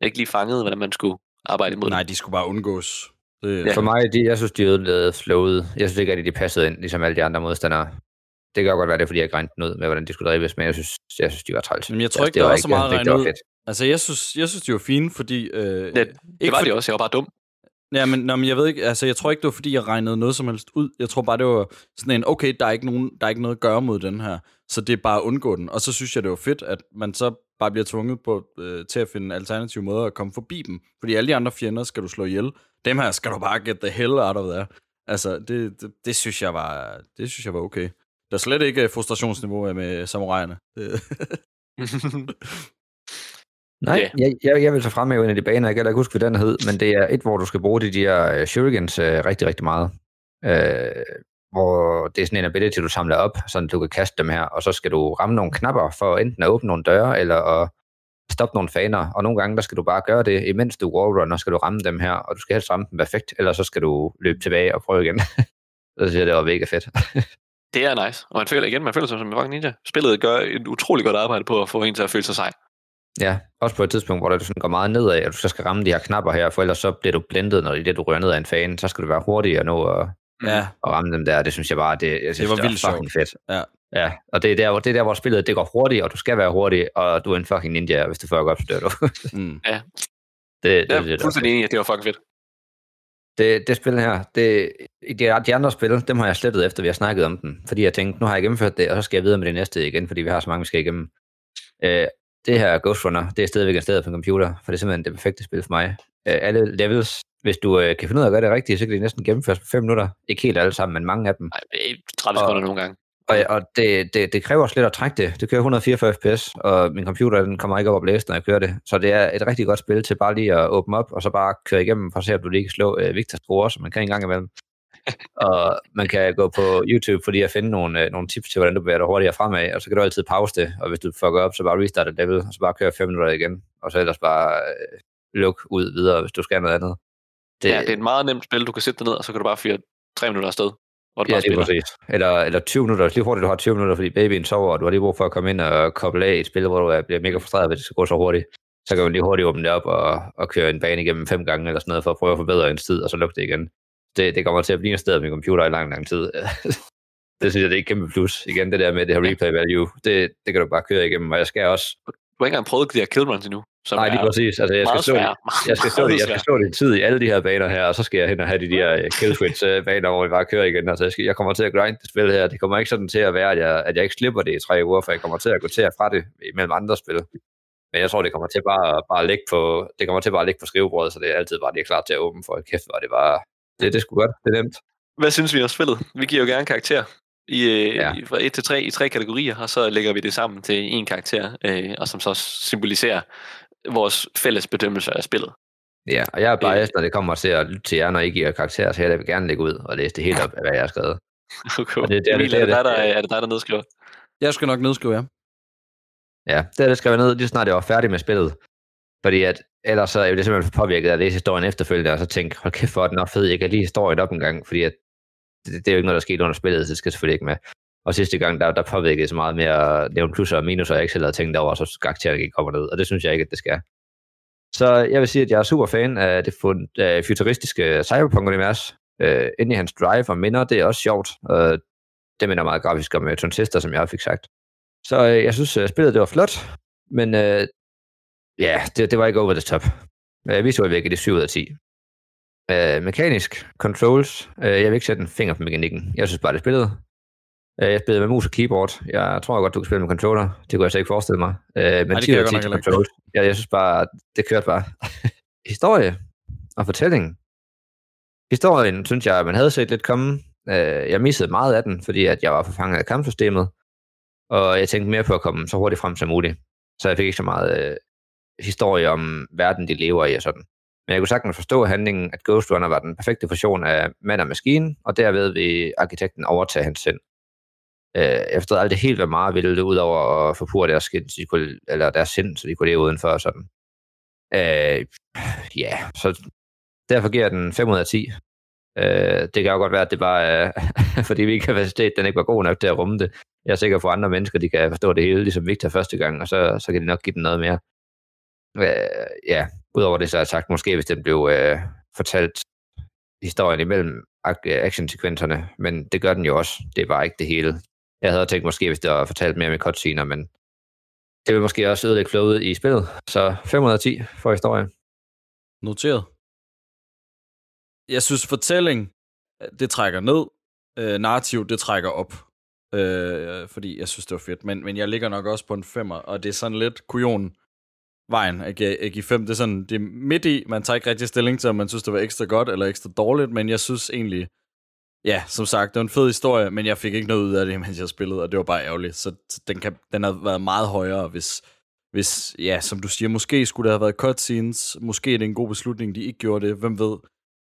Jeg ikke lige fangede, hvordan man skulle arbejde imod Nej, de skulle bare undgås. Det, Ja. For mig, de, jeg synes, de ødelagde flowet. Jeg synes ikke, at de passede ind, ligesom alle de andre modstandere. Det kan godt være, det er, fordi jeg den ud med, hvordan de skulle drives, men jeg synes, jeg synes de var træls. Men jeg tror Altså, ikke, der var var så meget jeg synes at ikke, det var regne ud. fedt. Altså, jeg synes, jeg synes, de var fine, fordi... Øh, Ja, ikke det var fordi- det også. Jeg var bare dum. Ja, men, nå, men jeg ved ikke, altså jeg tror ikke, det var fordi, jeg regnede noget som helst ud. Jeg tror bare, det var sådan en, okay, der er ikke, nogen, der er ikke noget at gøre mod den her, så det er bare at undgå den. Og så synes jeg, det var fedt, at man så bare bliver tvunget på, øh, til at finde alternative måder at komme forbi dem. Fordi alle de andre fjender skal du slå ihjel. Dem her skal du bare get the hell out of there. Altså, det, det, det synes jeg var, det synes jeg var okay. Der er slet ikke øh, frustrationsniveau med samuraierne. Nej, jeg, jeg, jeg vil så fremhæve en af de baner, jeg kan ikke huske, hvad den hed, men det er et, hvor du skal bruge de der uh, shurikens uh, rigtig, rigtig meget. Uh, hvor det er sådan en ability, du samler op, så du kan kaste dem her, og så skal du ramme nogle knapper for enten at åbne nogle døre, eller at stoppe nogle faner, og nogle gange, der skal du bare gøre det, imens du wallrunner, skal du ramme dem her, og du skal helst ramme dem perfekt, eller så skal du løbe tilbage og prøve igen. så synes jeg, det var mega fedt. Det er nice. Og man føler igen, man føler sig som en fucking ninja. Spillet gør et utroligt godt arbejde på at få en til at føle sig sej. Ja, også på et tidspunkt, hvor det sådan går meget nedad, at du så skal ramme de her knapper her, for ellers så bliver du blindet, når det er det, du rører ned af en fan. Så skal du være hurtig og nå at, ja, at ramme dem der. Det synes jeg bare, det, jeg synes, var det, vildt var fucking fedt. Ja. Ja, og det er, der, hvor- det er der, hvor spillet det går hurtigt, og du skal være hurtig, og du er en fucking ninja, og hvis du fucker op, så dør du. mm. det, det, Jeg det, er det, fuldstændig enig at det var fucking fedt. det, det spil her, det, de, de andre spil, dem har jeg slettet efter, vi har snakket om dem. Fordi jeg tænkte, nu har jeg gennemført det, og så skal jeg videre med det næste igen, fordi vi har så mange, vi skal igennem. Øh, det her Ghost Runner, det er stadigvæk et sted på en computer, for det er simpelthen det perfekte spil for mig. Øh, alle levels, hvis du øh, kan finde ud af at gøre det rigtigt, så kan de næsten gennemføres på 5 minutter. Ikke helt alle sammen, men mange af dem. Nej, det er 30 sekunder nogle gange. Og, og det, det, det kræver slet at trække det. Det kører 144 fps, og min computer den kommer ikke op og blæse, når jeg kører det. Så det er et rigtig godt spil til bare lige at åbne op, og så bare køre igennem, for at se, om du lige kan slå øh, Victor score, som man kan en gang imellem. og man kan gå på YouTube, fordi at finde nogle, øh, nogle tips til, hvordan du bevæger dig hurtigere fremad, og så kan du altid pause det, og hvis du fucker op, så bare restart et level, og så bare køre 5 minutter igen, og så ellers bare øh, luk ud videre, hvis du skal noget andet. Det, ja, det er et meget nemt spil. Du kan sætte dig ned, og så kan du bare fyre 3 minutter afsted. Hvor du Ja, det er præcis. Eller, eller 20 minutter. Lige hurtigt, du har 20 minutter, fordi babyen sover, og du har lige brug for at komme ind og koble af i et spil, hvor du er- bliver mega frustreret, hvis det skal gå så hurtigt. Så kan man lige hurtigt åbne det op og, og køre en bane igennem fem gange eller sådan noget, for at prøve at forbedre ens tid, og så lukke det igen. Det, det kommer til at blive en sted min computer i lang, lang tid. det synes jeg, det er et kæmpe plus. Igen, det der med det her replay value, det, det kan du bare køre igennem, og jeg skal også... Du har ikke engang prøvet de her kill runs endnu. Som Nej, lige præcis. Altså, jeg skal, stå, svære. jeg, skal stå, Meget jeg skal stå din tid i alle de her baner her, og så skal jeg hen og have de der øh, kill switch øh, hvor vi bare kører igen. Altså, jeg, skal, jeg kommer til at grind det spil her. Det kommer ikke sådan til at være, at jeg, at jeg ikke slipper det i tre uger, for jeg kommer til at gå til og fra det mellem andre spil. Men jeg tror, det kommer til bare, bare at ligge på, det kommer til bare at ligge på skrivebordet, så det er altid bare, er klar til at åbne for. Kæft, var det bare, det, det skulle godt, det er nemt. Hvad synes vi om spillet? Vi giver jo gerne karakter i, øh, ja. fra 1 til 3 i tre kategorier, og så lægger vi det sammen til en karakter, øh, og som så symboliserer vores fælles bedømmelse af spillet. Ja, og jeg er biased, når det kommer til at lytte til jer, når I giver karakterer, så jeg vil gerne lægge ud og læse det helt op, af, hvad jeg har skrevet. Okay. Og det- det er- Emil, det er er, det dig, det. der, er det dig, der nedskriver? Jeg skal nok nedskrive jer. Ja, det er det skrevet ned, lige snart jeg var færdig med spillet. Fordi at, ellers så er det simpelthen for påvirket af at læse historien efterfølgende, og så tænke, hold kæft, hvor er den nok fed, jeg kan lige historien op en gang, fordi at, det, det, er jo ikke noget, der skete under spillet, så det skal selvfølgelig ikke med. Og sidste gang, der, der påvirkede så meget mere at nævne plusser og minuser, jeg ikke selv havde tænkt over, så karakteren ikke kommer ned, og det synes jeg ikke, at det skal. Så jeg vil sige, at jeg er super fan af det fund, af futuristiske cyberpunk-univers. Øh, inde i hans drive og minder, det er også sjovt. Øh, det minder meget grafisk om øh, uh, Sister, som jeg fik sagt. Så øh, jeg synes, at spillet det var flot, men øh, ja, det, det var ikke over the top. Uh, visuelt virkede det 7 ud af 10. Øh, mekanisk, controls, øh, jeg vil ikke sætte en finger på mekanikken. Jeg synes bare, det spillede. Uh, jeg spillede med mus og keyboard. Jeg tror godt, du kan spille med controller. Det kunne jeg så ikke forestille mig. Uh, men det 10 kan jeg godt 10 nok controls. Ja, jeg synes bare, det kørte bare. Historie og fortælling. Historien, synes jeg, man havde set lidt komme. Øh, jeg missede meget af den, fordi at jeg var forfanget af kampsystemet, og jeg tænkte mere på at komme så hurtigt frem som muligt. Så jeg fik ikke så meget øh, historie om verden, de lever i og sådan. Men jeg kunne sagtens forstå handlingen, at Ghost Runner var den perfekte fusion af mand og maskine, og derved vil arkitekten overtage hans sind. Øh, jeg forstod aldrig helt, hvad meget ville det, udover at forpure deres, skin, så de kunne, eller deres sind, så de kunne leve udenfor og sådan. Øh, ja, så derfor giver jeg den 5 ud af 10. Øh, det kan jo godt være, at det bare er, fordi min kapacitet den ikke var god nok til at rumme det. Jeg er sikker på, at andre mennesker de kan forstå det hele, ligesom Victor første gang, og så, så kan de nok give den noget mere. Øh, ja, udover det så har jeg sagt, måske hvis den blev øh, fortalt historien imellem actionsekvenserne, men det gør den jo også. Det er bare ikke det hele. Jeg havde tænkt måske, hvis det var fortalt mere med cutscener, men det vil måske også ødelægge flowet i spillet. Så 510 for historien. Noteret. Jeg synes, fortælling, øh, det trækker ned. Øh, narrativ, det trækker op. Øh, fordi jeg synes, det var fedt. Men, men jeg ligger nok også på en femmer, og det er sådan lidt kujon vejen at give, at give fem. Det er sådan, det er midt i, man tager ikke rigtig stilling til, om man synes, det var ekstra godt eller ekstra dårligt, men jeg synes egentlig, ja, som sagt, det var en fed historie, men jeg fik ikke noget ud af det, mens jeg spillede, og det var bare ærgerligt. Så den, kan, den har været meget højere, hvis, hvis, ja, som du siger, måske skulle der have været cutscenes, måske er det en god beslutning, de ikke gjorde det, hvem ved.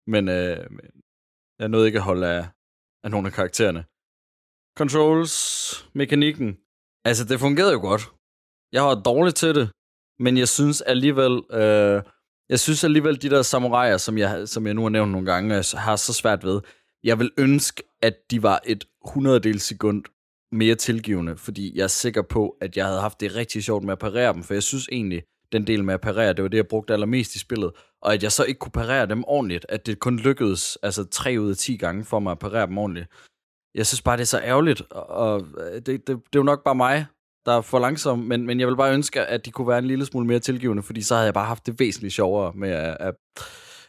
Men øh, jeg nåede ikke at holde af, af nogle af karaktererne. Controls, mekanikken, altså det fungerede jo godt. Jeg var dårlig til det, men jeg synes alligevel, øh, jeg synes alligevel, de der samuraier, som jeg, som jeg nu har nævnt nogle gange, har så svært ved, jeg vil ønske, at de var et hundreddel sekund mere tilgivende, fordi jeg er sikker på, at jeg havde haft det rigtig sjovt med at parere dem, for jeg synes egentlig, den del med at parere, det var det, jeg brugte allermest i spillet, og at jeg så ikke kunne parere dem ordentligt, at det kun lykkedes altså 3 ud af 10 gange for mig at parere dem ordentligt. Jeg synes bare, det er så ærgerligt, og- og øh, det, det, det er jo nok bare mig, der er for langsom, men, men jeg vil bare ønske, at de kunne være en lille smule mere tilgivende, fordi så havde jeg bare haft det væsentligt sjovere med at, at,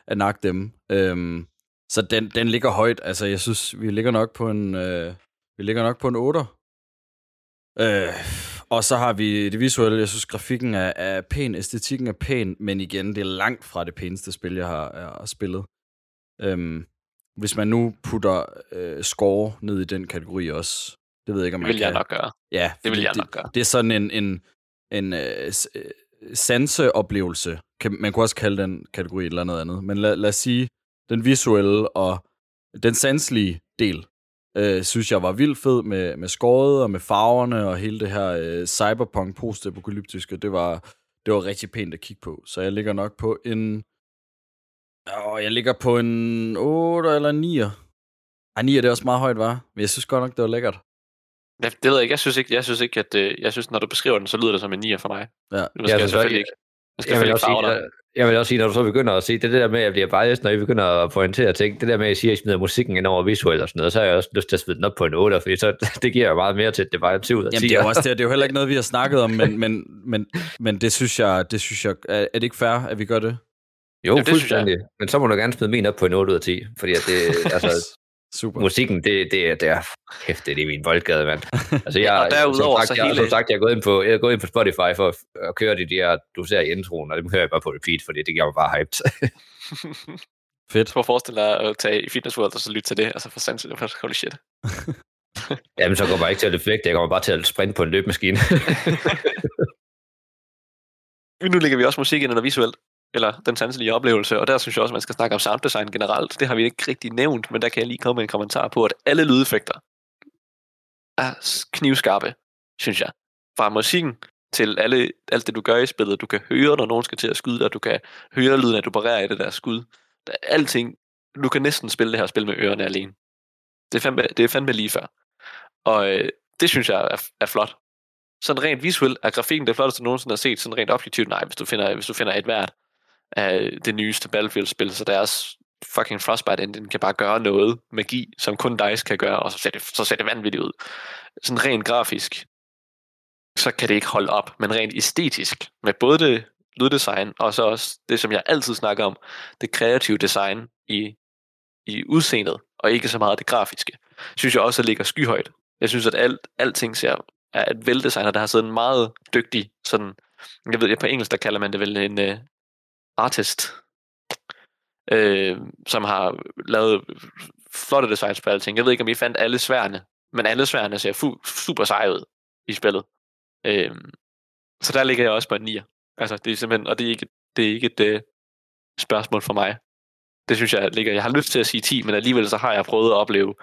at nakke dem. Øhm, så den, den ligger højt. Altså, jeg synes, vi ligger nok på en, øh, vi ligger nok på en 8. Øh, og så har vi det visuelle. Jeg synes, grafikken er, er pæn, æstetikken er pæn, men igen, det er langt fra det pæneste spil, jeg har, jeg har spillet. Øhm, hvis man nu putter øh, score ned i den kategori også, det ved jeg ikke, om Det man vil jeg kan. nok gøre. Ja, Det vil jeg nok gøre. Det er sådan en, en, en øh, øh, sanseoplevelse. Kan, man kunne også kalde den kategori et eller andet andet. Men lad, lad os sige, den visuelle og den sanselige del, øh, synes jeg var vildt fed med, med skåret og med farverne og hele det her øh, cyberpunk postapokalyptiske. Det var, det var rigtig pænt at kigge på. Så jeg ligger nok på en... Åh, jeg ligger på en 8 eller en 9'er. Ej, 9'er det er også meget højt, var. Men jeg synes godt nok, det var lækkert. Ja, det ved jeg ikke. Jeg synes ikke, jeg synes ikke at øh, jeg synes, når du beskriver den, så lyder det som en 9 for mig. Ja. Det Ja, skal jeg selvfølgelig jeg, ikke. Jeg skal Jeg vil, også sige, når- jeg vil også sige, når du så begynder at sige, det det der med, at jeg bliver biased, når I begynder at pointere ting, det der med, at I siger, at I smider musikken ind over visuelt og sådan noget, så har jeg også lyst til at smide den op på en 8, fordi så, det giver jo meget mere til, at det bare er en 7 ud af 10. Jamen, det er jo også det, det er jo heller ikke noget, vi har snakket om, men, men, men, men det synes jeg, det synes jeg, er, er det ikke fair, at vi gør det? Jo, Jamen, det synes jeg. fuldstændig. Men så må du gerne smide min op på en 8 ud af 10, fordi at det, altså, Super. musikken, det, det, er- det er, kæft, det er min voldgade, mand. Altså, jeg, Ja, og derudover som sagt, så jeg, hele- som sagt, jeg er gået ind på, jeg er gået ind på Spotify for at, at køre de der, du ser i introen, og dem hører jeg bare på repeat, fordi det giver mig bare hyped. Fedt. Prøv at forestille dig at tage i Fitness World og så lytte til det, altså for sandt, holy shit. Jamen, så kommer jeg ikke til at løfte vægt, jeg kommer bare til at sprinte på en løbemaskine. nu lægger vi også musik ind under visuelt, eller den sanselige oplevelse, og der synes jeg også, man skal snakke om sounddesign generelt. Det har vi ikke rigtig nævnt, men der kan jeg lige komme med en kommentar på, at alle lydeffekter er knivskarpe, synes jeg. Fra musikken til alle, alt det, du gør i spillet. Du kan høre, når nogen skal til at skyde dig. Du kan høre lyden, at du parerer i det der skud. Der er alting. Du kan næsten spille det her spil med ørerne alene. Det er fandme, det er fandme lige før. Og øh, det synes jeg er, er flot sådan rent visuelt er grafikken det flotteste, du nogensinde har set. Sådan rent objektivt, nej, hvis du finder, hvis du finder et værd af det nyeste Battlefield-spil, så deres fucking Frostbite engine kan bare gøre noget magi, som kun DICE kan gøre, og så ser det, så ser det vanvittigt ud. Sådan rent grafisk, så kan det ikke holde op, men rent æstetisk, med både det lyddesign, og så også det, som jeg altid snakker om, det kreative design i, i udseendet, og ikke så meget det grafiske, synes jeg også, at ligger skyhøjt. Jeg synes, at alt, alting ser er et veldesigner, der har siddet en meget dygtig, sådan, jeg ved, jeg på engelsk, der kalder man det vel en øh, artist, øh, som har lavet flotte designs på alting. Jeg ved ikke, om I fandt alle sværene, men alle sværene ser fu- super seje ud i spillet. Øh, så der ligger jeg også på en 9. Altså, det er simpelthen, og det er ikke, det er ikke et uh, spørgsmål for mig. Det synes jeg ligger, jeg har lyst til at sige 10, men alligevel så har jeg prøvet at opleve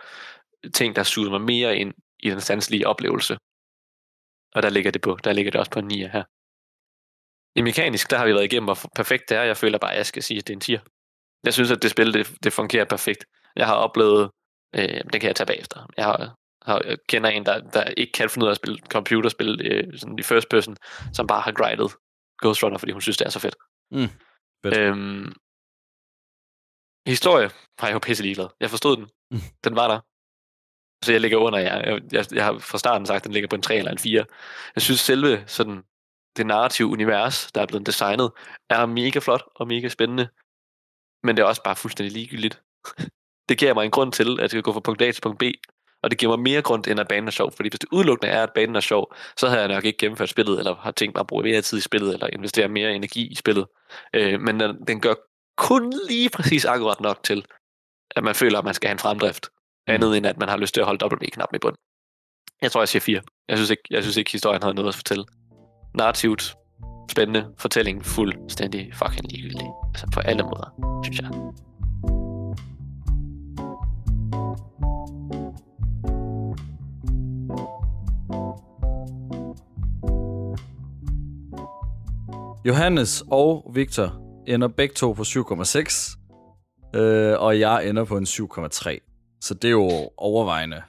ting, der suger mig mere ind i den sanselige oplevelse. Og der ligger det på, der ligger det også på en 9 her. I mekanisk, der har vi været igennem, hvor perfekt det er. Jeg føler bare, at jeg skal sige, at det er en 10'er. Jeg synes, at det spil, det, det fungerer perfekt. Jeg har oplevet, øh, det kan jeg tage bagefter. Jeg, har, har, jeg kender en, der, der ikke kan finde ud af at spille computerspil øh, sådan i first person, som bare har grindet Ghost Runner, fordi hun synes, det er så fedt. Mm, fedt. Øhm, historie har jeg jo pisse ligeglad. Jeg forstod den. Mm. Den var der. Så jeg ligger under jer. Jeg, jeg, jeg har fra starten sagt, at den ligger på en 3 eller en 4. Jeg synes selve sådan, det narrative univers, der er blevet designet, er mega flot og mega spændende. Men det er også bare fuldstændig ligegyldigt. det giver mig en grund til, at jeg skal gå fra punkt A til punkt B. Og det giver mig mere grund, end at banen er sjov. Fordi hvis det udelukkende er, at banen er sjov, så havde jeg nok ikke gennemført spillet, eller har tænkt mig at bruge mere tid i spillet, eller investere mere energi i spillet. Øh, men den, den gør kun lige præcis akkurat nok til, at man føler, at man skal have en fremdrift. Andet end at man har lyst til at holde W-knappen i bunden. Jeg tror, jeg siger 4. Jeg synes ikke, jeg synes ikke historien havde noget at fortælle. Narrativt, spændende, fortælling fuldstændig fucking ligegyldig. Altså på alle måder, synes jeg. Johannes og Victor ender begge to på 7,6, øh, og jeg ender på en 7,3. Så det er jo overvejende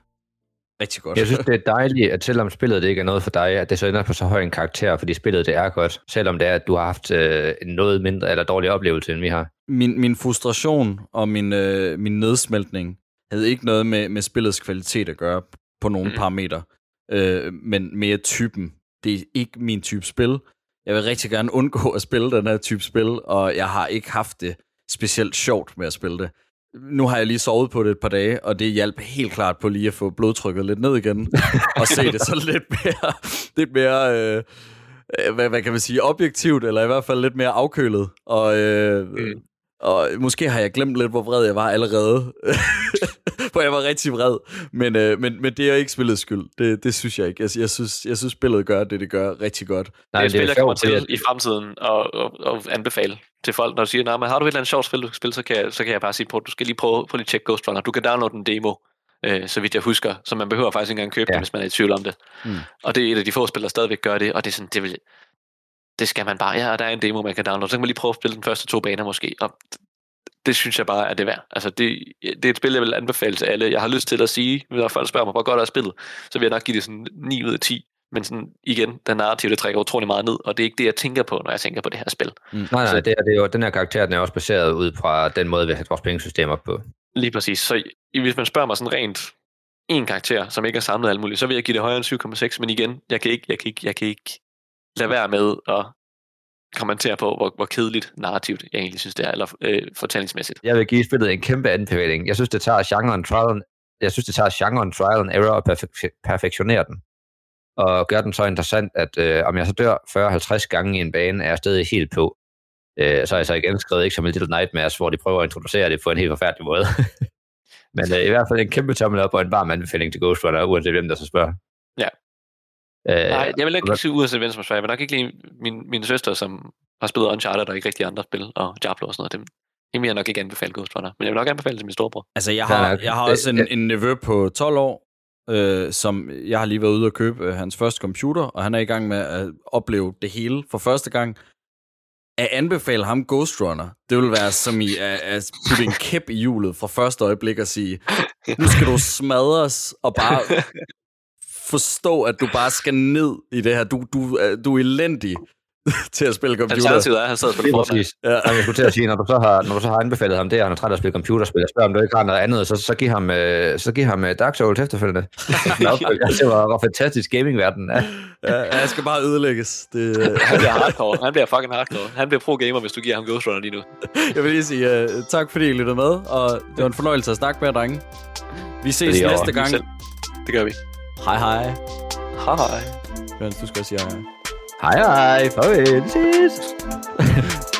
rigtig godt. Jeg synes, det er dejligt, at selvom spillet det ikke er noget for dig, at det så ender på så høj en karakter, fordi spillet det er godt, selvom det er, at du har haft øh, en noget mindre eller dårlig oplevelse, end vi har. min, min frustration og min, øh, min nedsmeltning havde ikke noget med, med spillets kvalitet at gøre på nogle mm. parametre, øh, men mere typen. Det er ikke min type spil. Jeg vil rigtig gerne undgå at spille den her type spil, og jeg har ikke haft det specielt sjovt med at spille det. Nu har jeg lige sovet på det et par dage, og det hjalp helt klart på lige at få blodtrykket lidt ned igen, og se det så lidt mere, lidt mere øh, øh, hvad, hvad kan man sige, objektivt, eller i hvert fald lidt mere afkølet. Og, øh, mm og måske har jeg glemt lidt, hvor vred jeg var allerede. For jeg var rigtig vred. Men, øh, men, men det er ikke spillets skyld. Det, det synes jeg ikke. Jeg, jeg, synes, jeg synes, spillet gør det, det gør rigtig godt. det er et spil, jeg kommer til fordi i fremtiden og, og, og anbefale til folk, når du siger, nej, men har du et eller andet sjovt spil, du kan spille, så kan, jeg, så kan jeg bare sige på, du skal lige prøve, prøve lige at tjekke Ghost Runner. Du kan downloade en demo, øh, så vidt jeg husker, så man behøver faktisk ikke engang købe ja. Ja. det, hvis man er i tvivl om det. Mm. Og det er et af de få spil, der stadigvæk gør det, og det er sådan, det vil, det skal man bare, ja, og der er en demo, man kan downloade, så kan man lige prøve at spille den første to baner måske, og det synes jeg bare er det værd. Altså, det, det er et spil, jeg vil anbefale til alle. Jeg har lyst til at sige, når folk spørger mig, hvor godt er spillet, så vil jeg nok give det sådan 9 ud af 10. Men sådan, igen, den narrativ, det trækker utrolig meget ned, og det er ikke det, jeg tænker på, når jeg tænker på det her spil. Nej, nej, det er, det er jo, den her karakter, den er også baseret ud fra den måde, vi har sat vores pengesystem op på. Lige præcis. Så hvis man spørger mig sådan rent en karakter, som ikke er samlet alt muligt, så vil jeg give det højere end 7,6, men igen, jeg kan ikke, jeg kan ikke, jeg kan ikke lade være med at kommentere på, hvor, hvor kedeligt narrativt jeg egentlig synes, det er, eller øh, fortællingsmæssigt. Jeg vil give spillet en kæmpe anbefaling. Jeg synes, det tager genren trial, jeg synes, det tager genren trial and error og perfek- perfektionere den. Og gør den så interessant, at øh, om jeg så dør 40-50 gange i en bane, er jeg stadig helt på. Øh, så er jeg så igen skrevet ikke som en Little Nightmares, hvor de prøver at introducere det på en helt forfærdelig måde. Men øh, i hvert fald en kæmpe tommel op og en varm anbefaling til Ghost Runner, uanset hvem der så spørger. Ja. Øh, Nej, jeg vil ikke sige uanset hvem som spørger. Jeg vil nok ikke lide min, min søster, som har spillet Uncharted og ikke rigtig andre spil, og Diablo og sådan noget. Dem, dem vil jeg nok ikke anbefale Ghost Runner. Men jeg vil nok anbefale det til min storebror. Altså, jeg har, jeg har også en, en nevø på 12 år, øh, som jeg har lige været ude og købe øh, hans første computer, og han er i gang med at opleve det hele for første gang. At anbefale ham Ghost Runner, det vil være som i at, at putte en kæp i hjulet fra første øjeblik og sige, nu skal du smadres og bare forstå, at du bare skal ned i det her. Du, du, er- du er elendig til at spille computer. Alternativet er, at han sad på det præcis. Ja. Jeg skulle til at sige, når du så har, når du så har anbefalet ham det, og han er træt af at spille computerspil, og spørger, om du ikke har noget andet, så, så giv ham, øh, så giv ham øh, Dark Souls efterfølgende. det var, var fantastisk gamingverden. Ja. Ja, jeg skal bare ødelægges. Det, Han bliver hardcore. Han bliver fucking hardcore. Han bliver pro-gamer, hvis du giver ham Ghost Runner lige nu. Jeg vil lige sige uh, tak, fordi I lyttede med, og det var en fornøjelse at snakke med jer, drenge. Vi ses næste gang. Det gør vi. Hej hej. Hej hej. Jørgens, du skal også sige hej. Hej hej, farvel, ses.